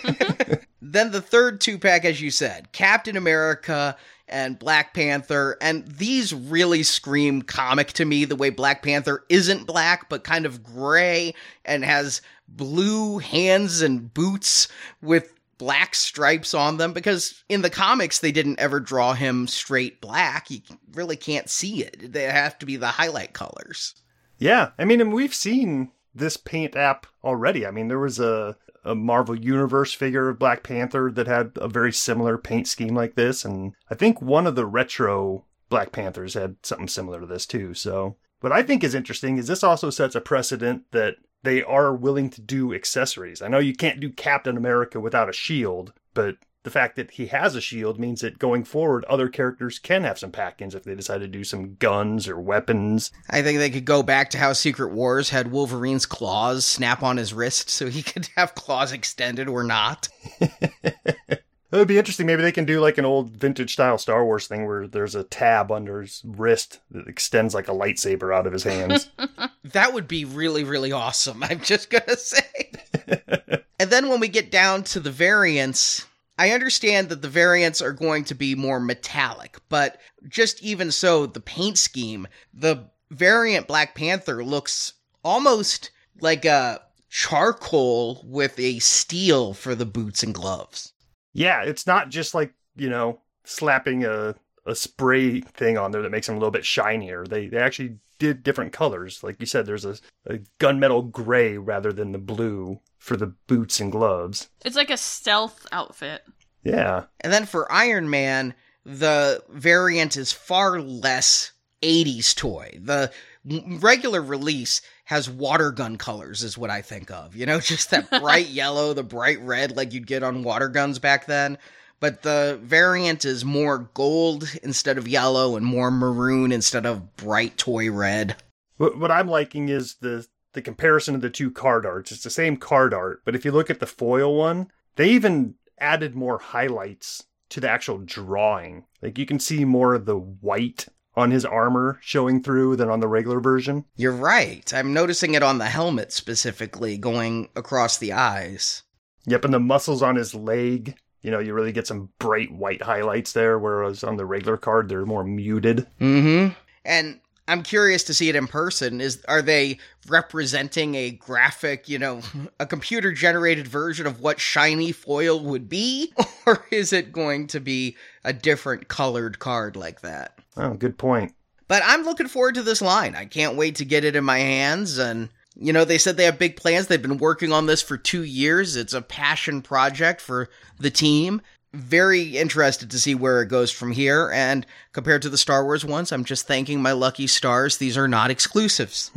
Mm-hmm. then the third two pack, as you said, Captain America and Black Panther. And these really scream comic to me the way Black Panther isn't black, but kind of gray and has blue hands and boots with black stripes on them because in the comics they didn't ever draw him straight black. You really can't see it. They have to be the highlight colors. Yeah, I mean, and we've seen this paint app already. I mean, there was a a Marvel Universe figure of Black Panther that had a very similar paint scheme like this, and I think one of the retro Black Panthers had something similar to this too. So, what I think is interesting is this also sets a precedent that they are willing to do accessories. I know you can't do Captain America without a shield, but the fact that he has a shield means that going forward, other characters can have some pack-ins if they decide to do some guns or weapons. I think they could go back to how Secret Wars had Wolverine's claws snap on his wrist so he (laughs) could have claws extended or not. (laughs) It would be interesting. Maybe they can do like an old vintage style Star Wars thing where there's a tab under his wrist that extends like a lightsaber out of his hands. (laughs) that would be really, really awesome. I'm just going (laughs) to say. (laughs) and then when we get down to the variants, I understand that the variants are going to be more metallic, but just even so, the paint scheme, the variant Black Panther looks almost like a charcoal with a steel for the boots and gloves. Yeah, it's not just like, you know, slapping a, a spray thing on there that makes them a little bit shinier. They they actually did different colors. Like you said, there's a, a gunmetal gray rather than the blue for the boots and gloves. It's like a stealth outfit. Yeah. And then for Iron Man, the variant is far less 80s toy. The regular release has water gun colors is what I think of. You know, (laughs) just that bright (laughs) yellow, the bright red like you'd get on water guns back then. But the variant is more gold instead of yellow and more maroon instead of bright toy red. What, what I'm liking is the the comparison of the two card arts. It's the same card art, but if you look at the foil one, they even added more highlights to the actual drawing. Like you can see more of the white on his armor showing through than on the regular version. You're right. I'm noticing it on the helmet specifically going across the eyes. Yep, and the muscles on his leg, you know, you really get some bright white highlights there, whereas on the regular card they're more muted. Mm-hmm. And I'm curious to see it in person. Is are they representing a graphic, you know, (laughs) a computer generated version of what shiny foil would be (laughs) or is it going to be a different colored card like that? Oh, good point. But I'm looking forward to this line. I can't wait to get it in my hands and you know, they said they have big plans. They've been working on this for 2 years. It's a passion project for the team very interested to see where it goes from here. And compared to the Star Wars ones, I'm just thanking my lucky stars. These are not exclusives.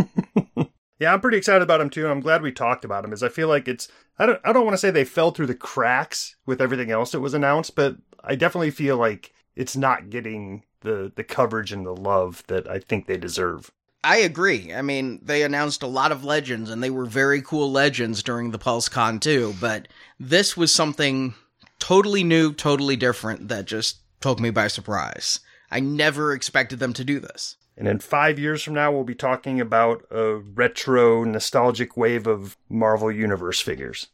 (laughs) yeah, I'm pretty excited about them too. I'm glad we talked about them, as I feel like it's. I don't. I don't want to say they fell through the cracks with everything else that was announced, but I definitely feel like it's not getting the the coverage and the love that I think they deserve. I agree. I mean, they announced a lot of legends, and they were very cool legends during the PulseCon too. But this was something totally new, totally different that just took me by surprise. I never expected them to do this. And in five years from now, we'll be talking about a retro, nostalgic wave of Marvel Universe figures.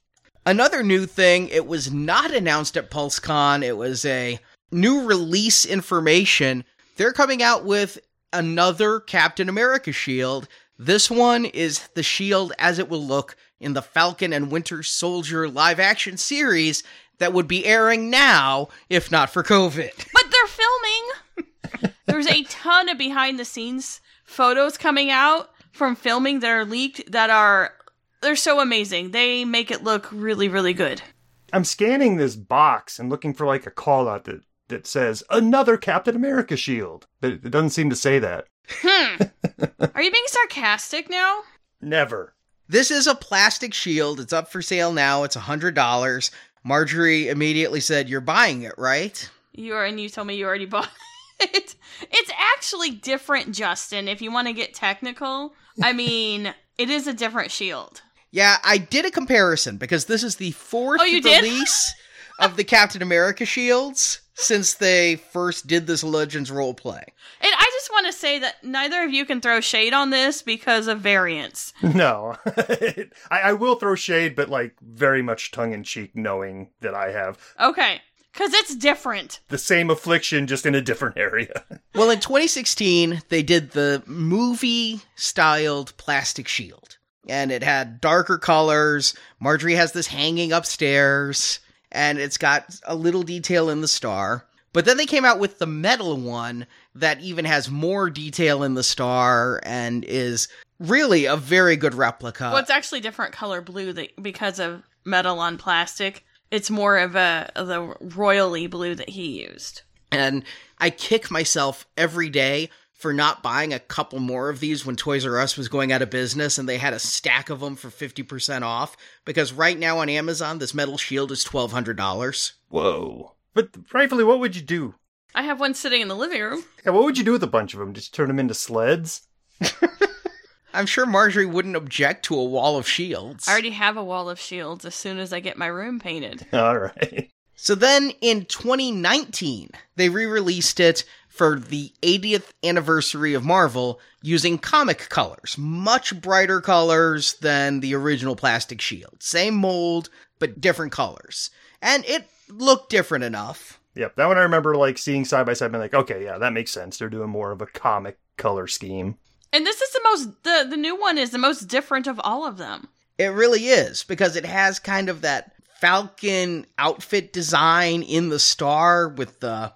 Another new thing, it was not announced at PulseCon, it was a new release information. They're coming out with another Captain America shield. This one is the shield as it will look in the Falcon and Winter Soldier live action series that would be airing now if not for COVID. (laughs) But they're filming. There's a ton of behind the scenes photos coming out from filming that are leaked that are they're so amazing. They make it look really really good. I'm scanning this box and looking for like a call out that that says another Captain America shield. But it doesn't seem to say that. Hmm. (laughs) Are you being sarcastic now? Never. This is a plastic shield. It's up for sale now. It's $100 Marjorie immediately said, You're buying it, right? You are, and you told me you already (laughs) bought it. It's actually different, Justin. If you want to get technical, I mean, (laughs) it is a different shield. Yeah, I did a comparison because this is the fourth Oh, release of the Captain America shields since they first did this Legends role play. And I just want to say that neither of you can throw shade on this because of variance. No, (laughs) I, I will throw shade, but like very much tongue in cheek, knowing that I have Okay, because it's different. the same affliction, just in a different area. (laughs) Well, in 2016, they did the movie styled plastic shield. And it had darker colors. Marjorie has this hanging upstairs, and it's got a little detail in the star. But then they came out with the metal one that even has more detail in the star and is really a very good replica. well, it's actually different color blue that, because of metal on plastic. It's more of a the royally blue that he used. And I kick myself every day for not buying a couple more of these when Toys R Us was going out of business and they had a stack of them for 50% off. Because right now on Amazon, this metal shield is $1,200. Whoa! But rightfully, what would you do? I have one sitting in the living room. Yeah, what would you do with a bunch of them? Just turn them into sleds? (laughs) I'm sure Marjorie wouldn't object to a wall of shields. I already have a wall of shields as soon as I get my room painted. (laughs) All right. So then in 2019, they re released it for the 80th anniversary of Marvel using comic colors. Much brighter colors than the original plastic shield. Same mold, but different colors. And it looked different enough. Yep, that one I remember like seeing side by side, being like, okay, yeah, that makes sense. They're doing more of a comic color scheme. And this is the most the the new one is the most different of all of them. It really is, because it has kind of that Falcon outfit design in the star with the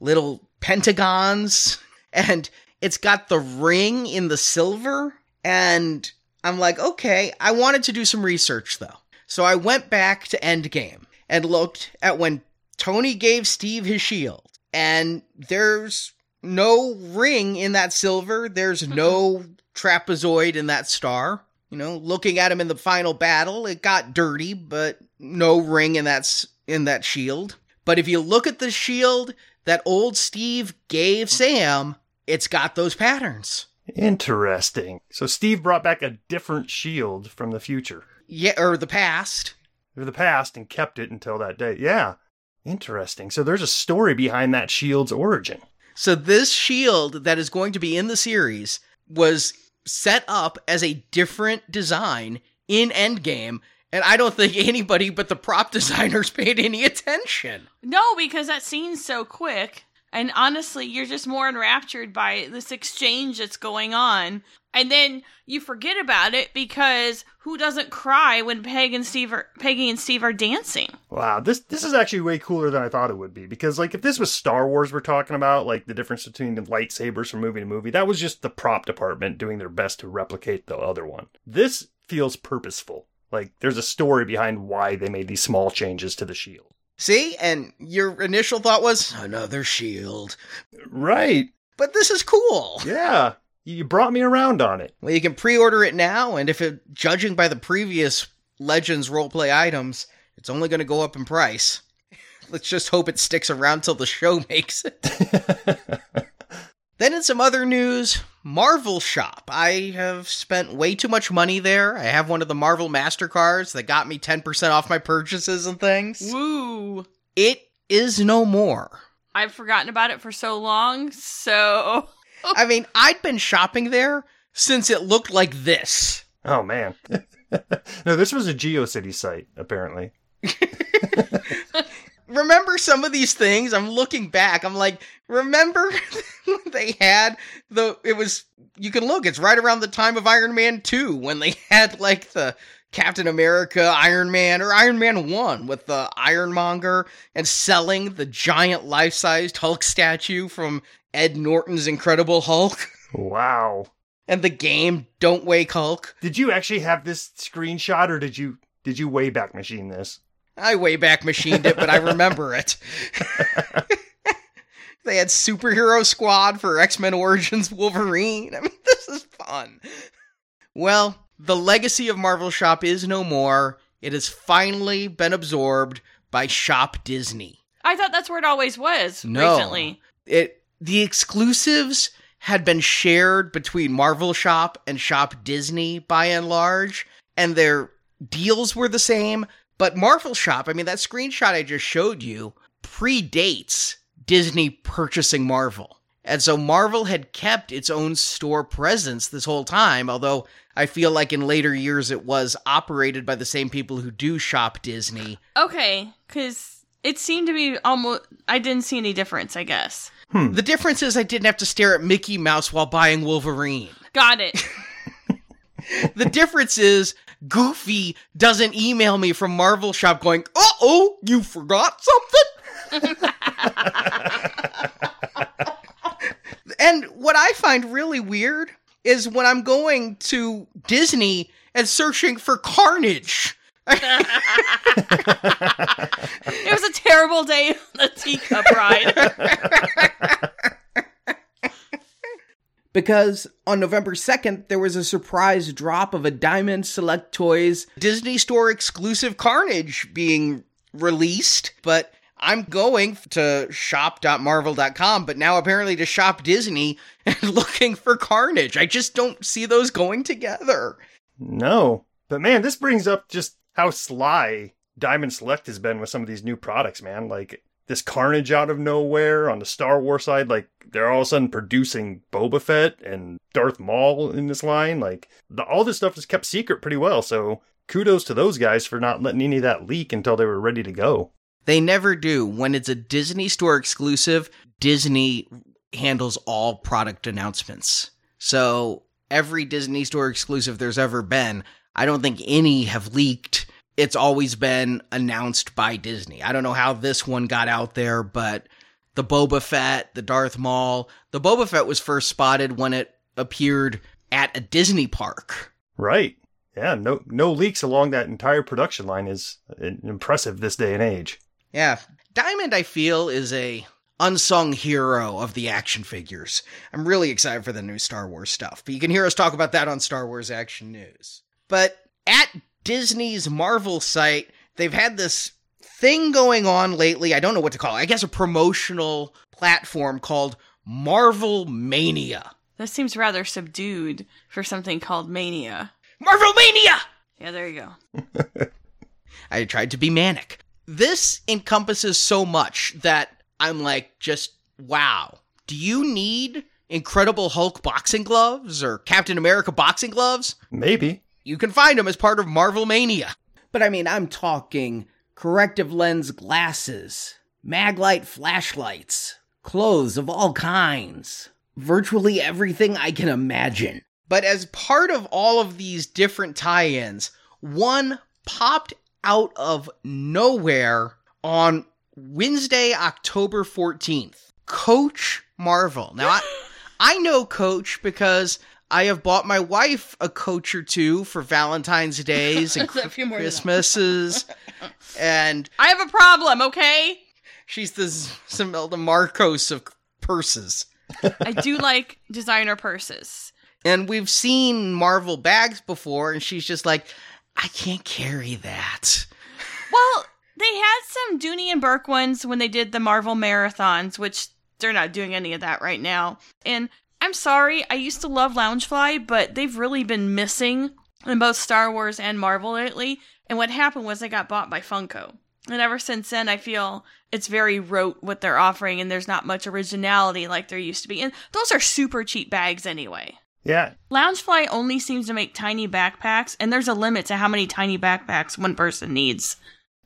little pentagons, and it's got the ring in the silver. And I'm like, okay, I wanted to do some research though. So I went back to Endgame and looked at when Tony gave Steve his shield, and there's no ring in that silver, there's mm-hmm. no trapezoid in that star. You know, looking at him in the final battle, it got dirty, but no ring in that in that shield. But if you look at the shield that old Steve gave Sam, it's got those patterns. Interesting. So Steve brought back a different shield from the future, Yeah, or the past. or the past, and kept it until that day. Yeah. Interesting. So there's a story behind that shield's origin. So this shield that is going to be in the series was set up as a different design in Endgame, and I don't think anybody but the prop (laughs) designers paid any attention. No, because that scene's so quick. And honestly, you're just more enraptured by this exchange that's going on. And then you forget about it because who doesn't cry when Peg and Steve are, Peggy and Steve are dancing? Wow, this this is actually way cooler than I thought it would be. Because like if this was Star Wars we're talking about, like the difference between the lightsabers from movie to movie, that was just the prop department doing their best to replicate the other one. This feels purposeful. Like there's a story behind why they made these small changes to the shield. See? And your initial thought was another shield. Right. But this is cool. Yeah. You brought me around on it. Well, you can pre-order it now, and if it, judging by the previous Legends roleplay items, it's only going to go up in price. (laughs) Let's just hope it sticks around till the show (laughs) makes it. (laughs) then in some other news, Marvel Shop. I have spent way too much money there. I have one of the Marvel MasterCards that got me 10% off my purchases and things. Woo! It is no more. I've forgotten about it for so long, so. (laughs) I mean, I'd been shopping there since it looked like this. Oh man. (laughs) no, this was a GeoCity site, apparently. (laughs) remember some of these things i'm looking back i'm like remember (laughs) they had the it was you can look it's right around the time of iron man 2 when they (laughs) had like the captain america iron man or iron man 1 with the ironmonger and selling the giant life-sized hulk statue from ed norton's incredible hulk (laughs) Wow. and the game don't wake hulk Did you actually have this screenshot or did you did you wayback machine this? I way back machined it, but I remember (laughs) it. (laughs) they had Superhero Squad for X Men Origins Wolverine. (laughs) I mean, this is fun. Well, the legacy of Marvel Shop is no more. It has finally been absorbed by Shop Disney. I thought that's where it always was No. recently. It the exclusives had been shared between Marvel Shop and Shop Disney by and large, and their deals were the same. But Marvel Shop, I mean, that screenshot I just showed you predates Disney purchasing Marvel. And so Marvel had kept its own store presence this whole time, although I feel like in later years it was operated by the same people who do shop Disney. Okay, because it seemed to be almost. I didn't see any difference. I guess. Hmm. The difference is I didn't have to stare at Mickey Mouse while buying Wolverine. Got it. (laughs) The difference is Goofy doesn't email me from Marvel Shop going, uh oh, you forgot something? (laughs) and what I find really weird is when I'm going to Disney and searching for Carnage. (laughs) it was a terrible day on the teacup ride. (laughs) Because on November 2nd, there was a surprise drop of a Diamond Select Toys Disney Store exclusive Carnage being released. But I'm going to shop.marvel.com, but now apparently to Shop Disney (laughs) and looking for Carnage. I just don't see those going together. No. But man, this brings up just how sly Diamond Select has been with some of these new products, man. Like this Carnage out of nowhere on the Star Wars side, like they're all of a sudden producing Boba Fett and Darth Maul in this line. Like the, all this stuff is kept secret pretty well. So kudos to those guys for not letting any of that leak until they were ready to go. They never do. When it's a Disney Store exclusive, Disney handles all product announcements. So every Disney Store exclusive there's ever been, I don't think any have leaked. It's always been announced by Disney. I don't know how this one got out there, but the Boba Fett, the Darth Maul, the Boba Fett was first spotted when it appeared at a Disney park. Right. Yeah, no no leaks along that entire production line is impressive this day and age. Yeah. Diamond, I feel, is a unsung hero of the action figures. I'm really excited for the new Star Wars stuff, but you can hear us talk about that on Star Wars Action News. But at Disney's Marvel site, they've had this thing going on lately. I don't know what to call it. I guess a promotional platform called Marvel Mania. This seems rather subdued for something called mania. Marvel Mania! Yeah, there you go. (laughs) I tried to be manic. This encompasses so much that I'm like, just wow. Do you need Incredible Hulk boxing gloves or Captain America boxing gloves? Maybe. You can find them as part of Marvel Mania. But I mean, I'm talking corrective lens glasses, maglite flashlights, clothes of all kinds, virtually everything I can imagine. But as part of all of these different tie ins, one popped out of nowhere on Wednesday, October 14th. Coach Marvel. Now, I, I know Coach because I have bought my wife a coach or two for Valentine's Days (laughs) and A few more. Christmases. and I have a problem, okay? she's the Imelda Marcos of purses. I do (laughs) like designer purses. And we've seen Marvel bags before, and she's just like, I can't carry that. Well, they had some Dooney and Bourke ones when they did the Marvel marathons, which they're not doing any of that right now. And I'm sorry, I used to love Loungefly, but they've really been missing in both Star Wars and Marvel lately. And what happened was they got bought by Funko. And ever since then, I feel it's very rote what they're offering, and there's not much originality like there used to be. And those are super cheap bags anyway. Yeah. Loungefly only seems to make tiny backpacks, and there's a limit to how many tiny backpacks one person needs.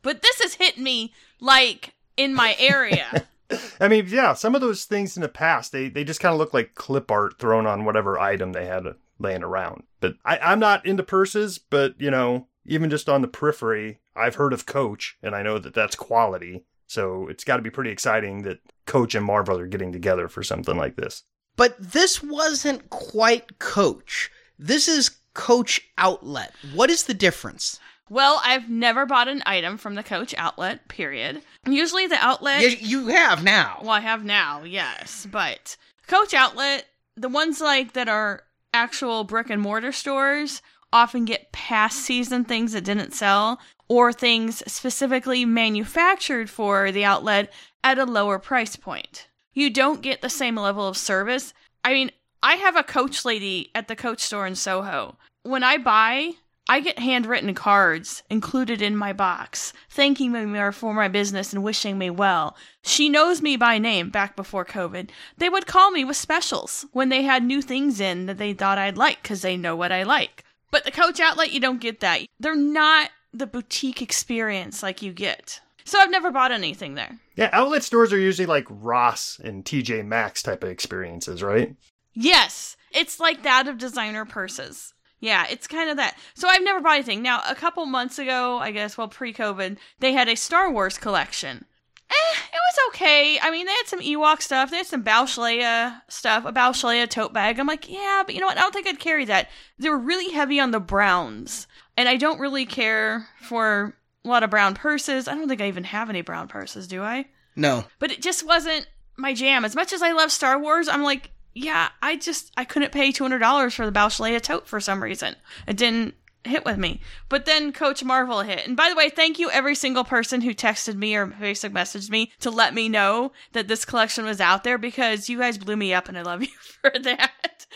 But this has hit me like in my area. (laughs) I mean, yeah, some of those things in the past, they, they just kind of look like clip art thrown on whatever item they had laying around. But I, I'm not into purses, but, you know, even just on the periphery, I've heard of Coach, and I know that that's quality. So it's got to be pretty exciting that Coach and Marvel are getting together for something like this. But this wasn't quite Coach. This is Coach Outlet. What is the difference? Well, I've never bought an item from the Coach outlet, period. Usually the outlet. You, you have now. Well, I have now, yes. But Coach Outlet, the ones like that are actual brick and mortar stores, often get past season things that didn't sell, or things specifically manufactured for the outlet at a lower price point. You don't get the same level of service. I mean, I have a coach lady at the coach store in Soho. When I buy, I get handwritten cards included in my box, thanking me for my business and wishing me well. She knows me by name back before COVID. They would call me with specials when they had new things in that they thought I'd like because they know what I like. But the coach outlet, you don't get that. They're not the boutique experience like you get. So I've never bought anything there. Yeah, outlet stores are usually like Ross and TJ Maxx type of experiences, right? Yes, it's like that of designer purses. Yeah, it's kind of that. So I've never bought anything. Now, a couple months ago, I guess, well, pre COVID, they had a Star Wars collection. Eh, it was okay. I mean, they had some Ewok stuff. They had some Boushh Leia stuff, a Boushh Leia tote bag. I'm like, yeah, but you know what? I don't think I'd carry that. They were really heavy on the browns. And I don't really care for a lot of brown purses. I don't think I even have any brown purses, do I? No. But it just wasn't my jam. As much as I love Star Wars, I'm like, yeah, I just I couldn't pay two hundred dollars for the Boushh tote for some reason. It didn't hit with me. But then Coach Marvel hit. And by the way, thank you every single person who texted me or Facebook messaged me to let me know that this collection was out there because you guys blew me up and I love (laughs) you for that.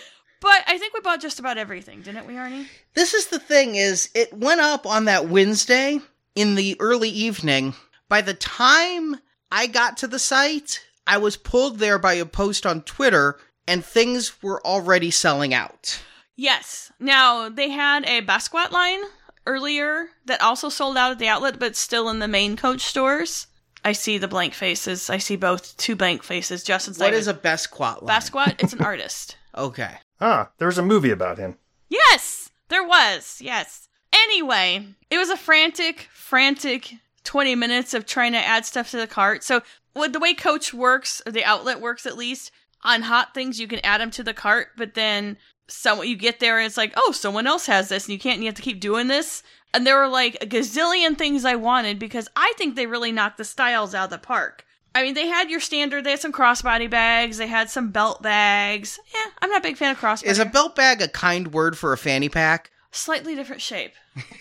But I think we bought just about everything, didn't we, Arnie? This is the thing is it went up on that Wednesday in the early evening. By the time I got to the site, I was pulled there by a post on Twitter and things were already selling out. Yes. Now, they had a Basquiat line earlier that also sold out at the outlet, but still in the main coach stores. I see the blank faces. I see both two blank faces. Justin's What like, is a Basquiat line? Basquiat? It's an (laughs) artist. Okay. Ah, there was a movie about him. Yes, there was. Yes. Anyway, it was a frantic, frantic 20 minutes of trying to add stuff to the cart. So, what the way Coach works, or the outlet works at least, on hot things, you can add them to the cart, but then someone you get there and it's like, oh, someone else has this, and you can't. And you have to keep doing this. And there were like a gazillion things I wanted because I think they really knocked the styles out of the park. I mean, they had your standard. They had some crossbody bags. They had some belt bags. Yeah, I'm not a big fan of crossbody. Is a belt bag a kind word for a fanny pack? slightly different shape.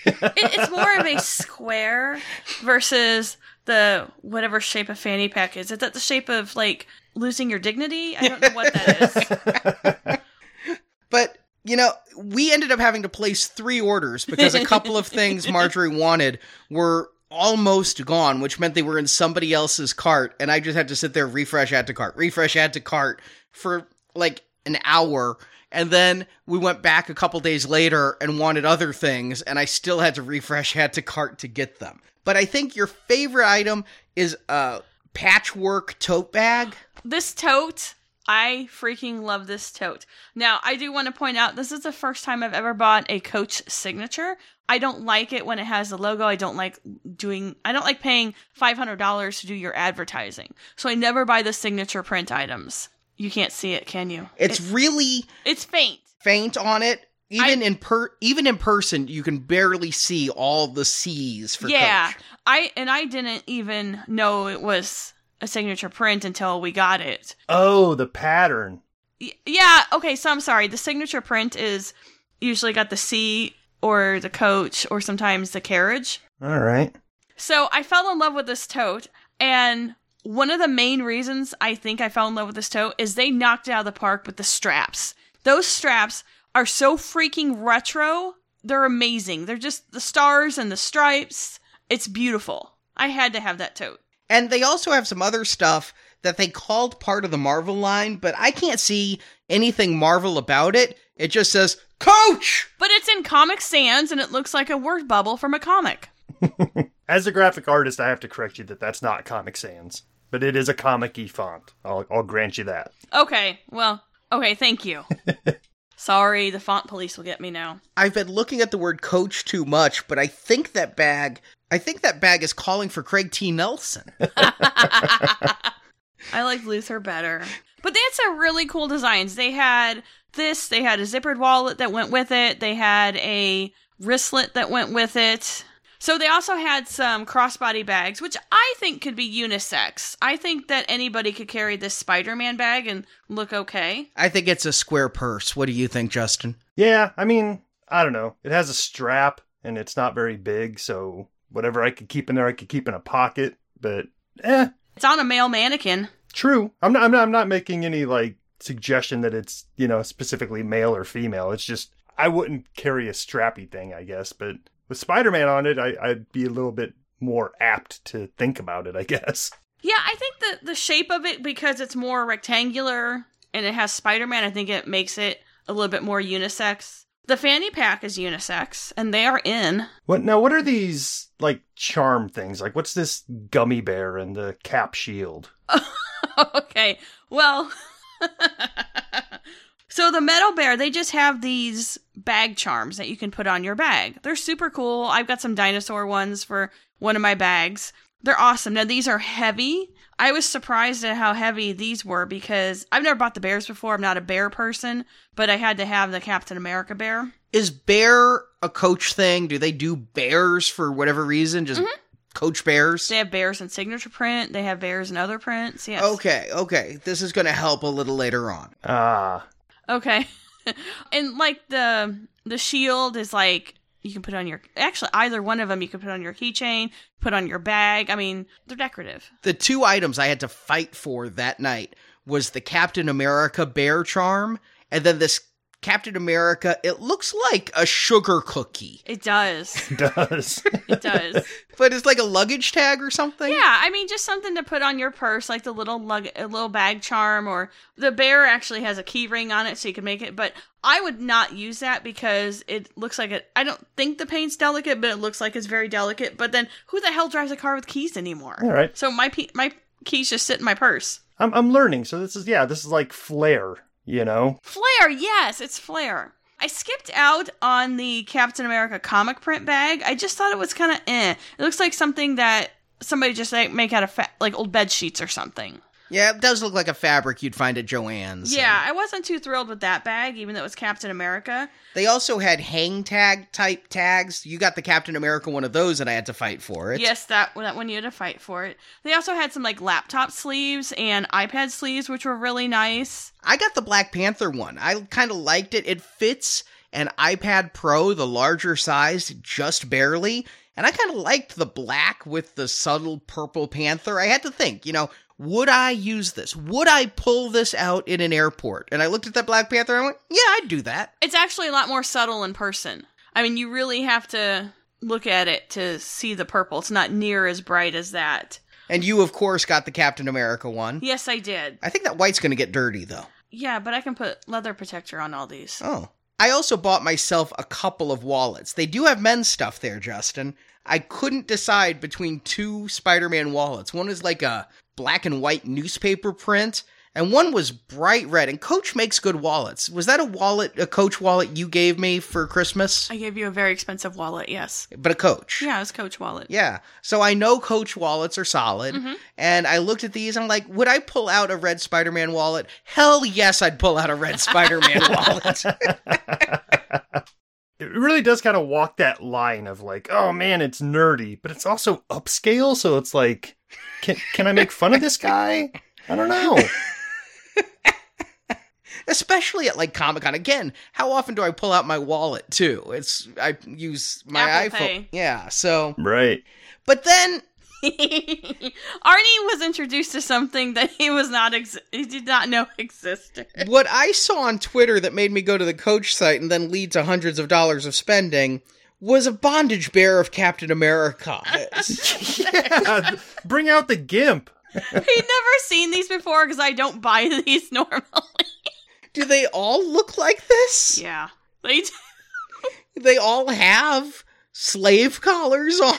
it, it's more of a square versus the whatever shape a fanny pack is. Is that the shape of like losing your dignity? I don't know what that is. (laughs) But, you know, we ended up having to place three orders because a couple of things (laughs) Marjorie wanted were almost gone, which meant they were in somebody else's cart. And I just had to sit there, refresh, add to cart, refresh, add to cart for like an hour. And then we went back a couple days later and wanted other things, and I still had to refresh, add to cart to get them. But I think your favorite item is a patchwork tote bag. This tote, I freaking love this tote. Now, I do want to point out this is the first time I've ever bought a Coach signature. I don't like it when it has the logo. I don't like doing I don't like paying $500 to do your advertising. So I never buy the signature print items. You can't see it, can you? It's really It's faint. faint on it. Even I- in per even in person, you can barely see all the C's for yeah, Coach. I and I didn't even know it was a signature print until we got it. Oh, the pattern. Y- yeah, okay, so I'm sorry. The signature print is usually got the C or the coach or sometimes the carriage. All right. So I fell in love with this tote, and one of the main reasons I think I fell in love with this tote is they knocked it out of the park with the straps. Those straps are so freaking retro. They're amazing. They're just the stars and the stripes. It's beautiful. I had to have that tote. And they also have some other stuff that they called part of the Marvel line, but I can't see anything Marvel about it. It just says Coach. But it's in Comic Sans and it looks like a word bubble from a comic. (laughs) As a graphic artist, I have to correct you that that's not Comic Sans, but it is a comic-y font. I'll, I'll grant you that. Okay, well, okay, thank you. (laughs) Sorry, the font police will get me now. I've been looking at the word Coach too much, but I think that bag. I think that bag is calling for Craig T. Nelson. (laughs) (laughs) I like Luther better. But they had some really cool designs. They had this, they had a zippered wallet that went with it, they had a wristlet that went with it. So they also had some crossbody bags, which I think could be unisex. I think that anybody could carry this Spider-Man bag and look okay. I think it's a square purse. What do you think, Justin? Yeah, I mean, I don't know. It has a strap and it's not very big, so whatever I could keep in there, I could keep in a pocket. But eh, It's on a male mannequin. true. I'm not. I'm not. I'm not making any like suggestion that it's you know specifically male or female. It's just I wouldn't carry a strappy thing, I guess. But with Spider-Man on it, I, I'd be a little bit more apt to think about it, I guess. Yeah, I think the the shape of it because it's more rectangular and it has Spider-Man, I think it makes it a little bit more unisex. The fanny pack is unisex and they are in. What now? What are these like charm things? Like what's this gummy bear and the cap shield? (laughs) okay. Well, (laughs) so the metal bear, they just have these bag charms that you can put on your bag. They're super cool. I've got some dinosaur ones for one of my bags. They're awesome. Now these are heavy. I was surprised at how heavy these were because I've never bought the bears before. I'm not a bear person, but I had to have the Captain America bear. Is bear a coach thing? Do they do bears for whatever reason? Just coach bears? They have bears in signature print. They have bears in other prints. Yes. Okay, okay. This is going to help a little later on. Ah, Okay. (laughs) and like the the shield is like you can put on your actually either one of them you can put on your keychain, put on your bag. I mean, they're decorative. The two items I had to fight for that night was the Captain America bear charm and then this Captain America, it looks like a sugar cookie, It does. (laughs) it does. (laughs) It does. but it's like a luggage tag or something. yeah, I mean just something to put on your purse like the little lug a little bag charm or the bear actually has a key ring on it so you can make it, but I would not use that because it looks like it I don't think the paint's delicate, but it looks like it's very delicate. But then who the hell drives a car with keys anymore? All right. So my pe- my keys just sit in my purse. I'm I'm learning. So this is yeah, this is like flair, you know. Flair, yes, it's Flair. I skipped out on the Captain America comic print bag. I just thought it was kind of eh. It looks like something that somebody just like make out of fa- like old bed sheets or something. Yeah, it does look like a fabric you'd find at Joann's. Yeah, I wasn't too thrilled with that bag, even though it was Captain America. They also had hang tag type tags. You got the Captain America one of those, and I had to fight for it. Yes, that that one you had to fight for it. They also had some like laptop sleeves and iPad sleeves, which were really nice. I got the Black Panther one. I kind of liked it. It fits an iPad Pro, the larger size, just barely. And I kind of liked the black with the subtle purple panther. I had to think, you know, would I use this? Would I pull this out in an airport? And I looked at that Black Panther and I went, yeah, I'd do that. It's actually a lot more subtle in person. I mean, you really have to look at it to see the purple. It's not near as bright as that. And you, of course, got the Captain America one. Yes, I did. I think that white's going to get dirty, though. Yeah, but I can put leather protector on all these. Oh. I also bought myself a couple of wallets. They do have men's stuff there, Justin. I couldn't decide between two Spider Man wallets. One is like a black and white newspaper print, and one was bright red. And Coach makes good wallets. Was that a wallet, a Coach wallet you gave me for Christmas? I gave you a very expensive wallet, yes. But a Coach. Yeah, it was a Coach wallet. Yeah. So I know Coach wallets are solid. Mm-hmm. And I looked at these and I'm like, would I pull out a red Spider Man wallet? Hell yes, I'd pull out a red (laughs) Spider Man wallet. (laughs) It really does kind of walk that line of like, oh man, it's nerdy, but it's also upscale, so it's like, can can I make fun of this guy? I don't know. (laughs) especially at like Comic Con. Again, how often do I pull out my wallet too? It's I use my Apple iPhone. Pay. Yeah, so right. but then (laughs) Arnie was introduced to something that he was not ex- he did not know (laughs) existed. what I saw on Twitter that made me go to the Coach site and then lead to hundreds of dollars of spending was a bondage bear of Captain America. (laughs) Yeah, bring out the gimp. He'd never seen these before because I don't buy these normally. Do they all look like this? yeah, they do. They all have slave collars on.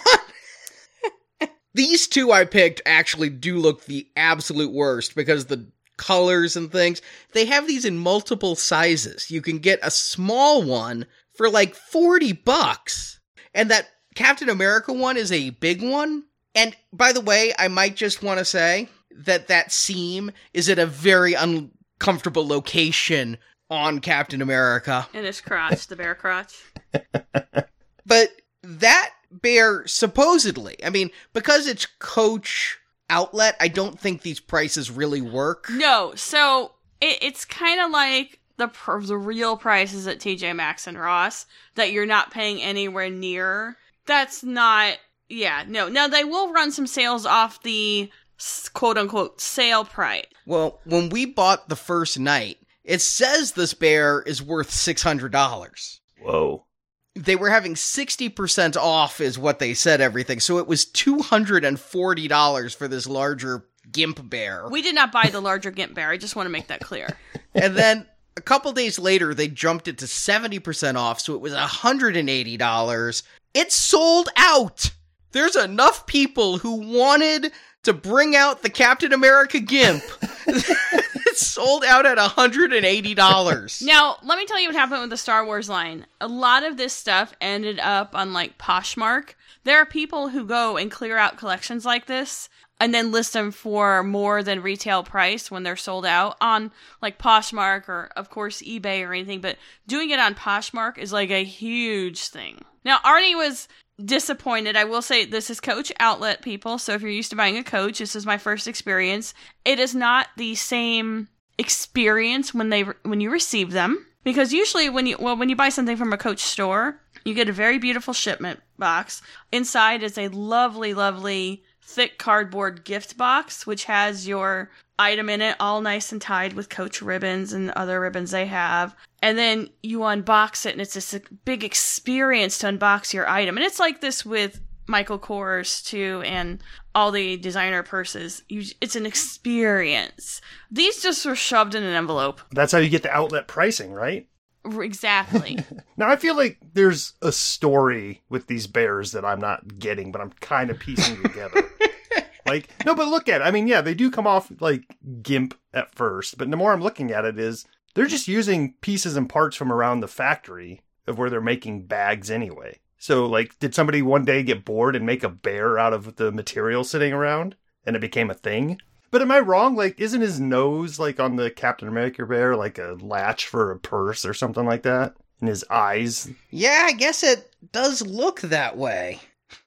These two I picked actually do look the absolute worst because the colors and things, they have these in multiple sizes. You can get a small one for like 40 bucks. And that Captain America one is a big one. And by the way, I might just want to say that that seam is at a very uncomfortable location on Captain America. in his crotch, the bear crotch. (laughs) But that bear supposedly, I mean, because it's Coach outlet, I don't think these prices really work. No, so it, it's kind of like the pr- the real prices at TJ Maxx and Ross that you're not paying anywhere near. That's not Yeah, no. Now they will run some sales off the quote unquote sale price. Well, when we bought the first night, it says this bear is worth $600. Whoa. They were having 60% off, is what they said, everything. So it was $240 for this larger gimp bear. We did not buy the larger gimp bear. I just want to make that clear. (laughs) and then a couple days later, they jumped it to 70% off. So it was $180. It sold out. There's enough people who wanted to bring out the Captain America GIMP. (laughs) it's sold out at $180. Now, let me tell you what happened with the Star Wars line. A lot of this stuff ended up on like Poshmark. There are people who go and clear out collections like this and then list them for more than retail price when they're sold out on like Poshmark or of course eBay or anything, but doing it on Poshmark is like a huge thing. Now, Arnie was disappointed. I will say this is Coach Outlet people. So if you're used to buying a Coach, this is my first experience. It is not the same experience when they when you receive them because usually when you well when you buy something from a Coach store, you get a very beautiful shipment box. Inside is a lovely lovely thick cardboard gift box which has your item in it, all nice and tied with Coach ribbons and other ribbons they have. And then you unbox it, and it's this big experience to unbox your item. And it's like this with Michael Kors too, and all the designer purses. You, it's an experience. These just were shoved in an envelope. That's how you get the outlet pricing, right? Exactly. (laughs) now I feel like there's a story with these bears that I'm not getting, but I'm kind of piecing together. (laughs) Like, no, but look at it. I mean, yeah, they do come off like GIMP at first, but the more I'm looking at it is they're just using pieces and parts from around the factory of where they're making bags anyway. So, like, did somebody one day get bored and make a bear out of the material sitting around and it became a thing? But am I wrong? Like, isn't his nose, like on the Captain America bear, like a latch for a purse or something like that? And his eyes? Yeah, I guess it does look that way.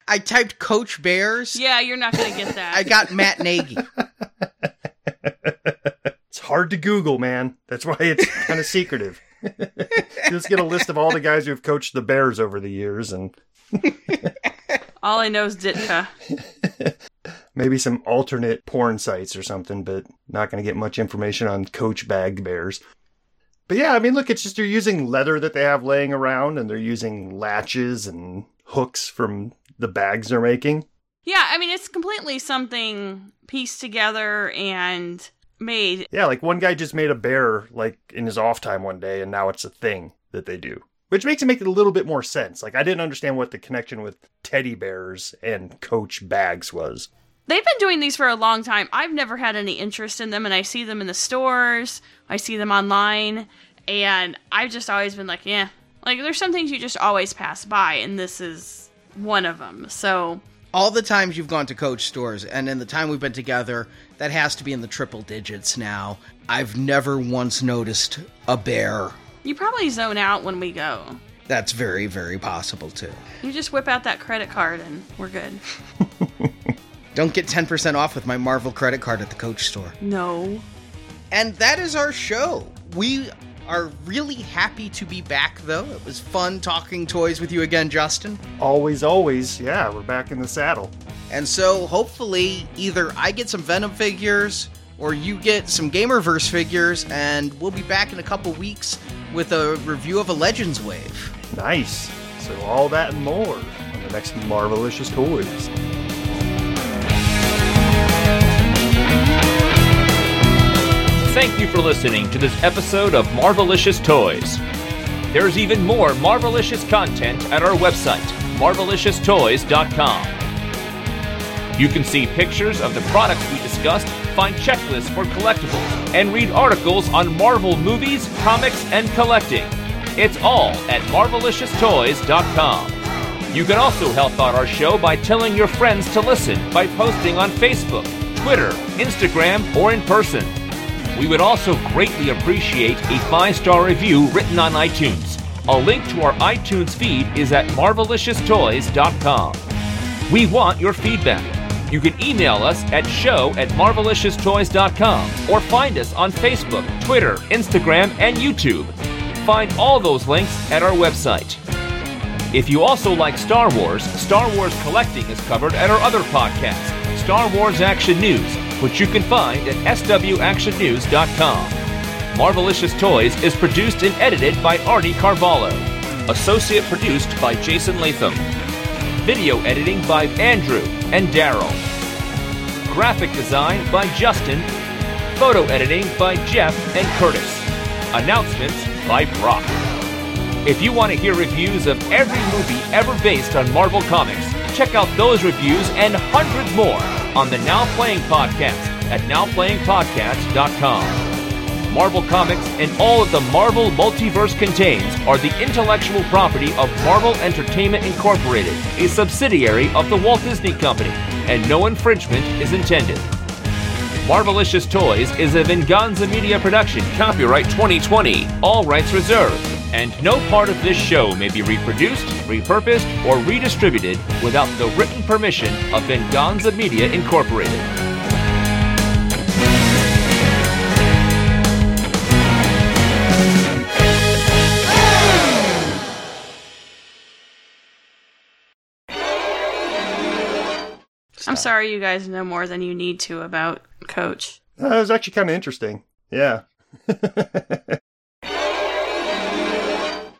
I typed Coach Bears. Yeah, you're not going to get that. I got Matt Nagy. (laughs) it's hard to Google, man. That's why it's kind of secretive. Just get a list of all the guys who have coached the Bears over the years and. (laughs) all I know is Ditka. Maybe some alternate porn sites or something, but not going to get much information on coach bagged bears. But yeah, I mean, look, it's just they're using leather that they have laying around and they're using latches and hooks from the bags they're making. Yeah, I mean, it's completely something pieced together and made. Yeah, like one guy just made a bear like in his off time one day, and now it's a thing that they do. Which makes it make it a little bit more sense. Like I didn't understand what the connection with teddy bears and Coach bags was. They've been doing these for a long time. I've never had any interest in them, and I see them in the stores. I see them online, and I've just always been like, yeah. Like there's some things you just always pass by, and this is one of them. So all the times you've gone to coach stores and in the time we've been together, that has to be in the triple digits now. I've never once noticed a bear. You probably zone out when we go. That's very, very possible too. You just whip out that credit card and we're good. (laughs) Don't get 10% off with my Marvel credit card at the coach store. No. And that is our show. We are really happy to be back, though. It was fun talking toys with you again, Justin. Always, always. Yeah, we're back in the saddle. And so hopefully, either I get some Venom figures or you get some Gamerverse figures, and we'll be back in a couple weeks with a review of a Legends Wave. Nice. So, all that and more on the next Marvelicious Toys. Thank you for listening to this episode of Marvelicious Toys. There's even more Marvelicious content at our website, marvelicioustoys.com. You can see pictures of the products we discussed, find checklists for collectibles, and read articles on Marvel movies, comics, and collecting. It's all at marvelicioustoys.com. You can also help out our show by telling your friends to listen by posting on Facebook, Twitter, Instagram, or in person. We would also greatly appreciate a five star review written on iTunes. A link to our iTunes feed is at marvelicioustoys.com. We want your feedback. You can email us at show at marvelicioustoys.com or find us on Facebook, Twitter, Instagram, and YouTube. Find all those links at our website. If you also like Star Wars, Star Wars collecting is covered at our other podcast, Star Wars Action News, which you can find at swactionnews.com. Marvelicious Toys is produced and edited by Arnie Carvalho. Associate produced by Jason Latham. Video editing by Andrew and Daryl. Graphic design by Justin. Photo editing by Jeff and Curtis. Announcements by Brock. If you want to hear reviews of every movie ever based on Marvel Comics, check out those reviews and hundreds more on the Now Playing Podcast at nowplayingpodcast.com. Marvel Comics and all that the Marvel multiverse contains are the intellectual property of Marvel Entertainment Incorporated, a subsidiary of the Walt Disney Company, and no infringement is intended. Marvelicious Toys is a Venganza Media production, copyright 2020, all rights reserved, and no part of this show may be reproduced, repurposed, or redistributed without the written permission of Venganza Media Incorporated. I'm sorry you guys know more than you need to about Coach. That was actually kind of interesting. Yeah. (laughs)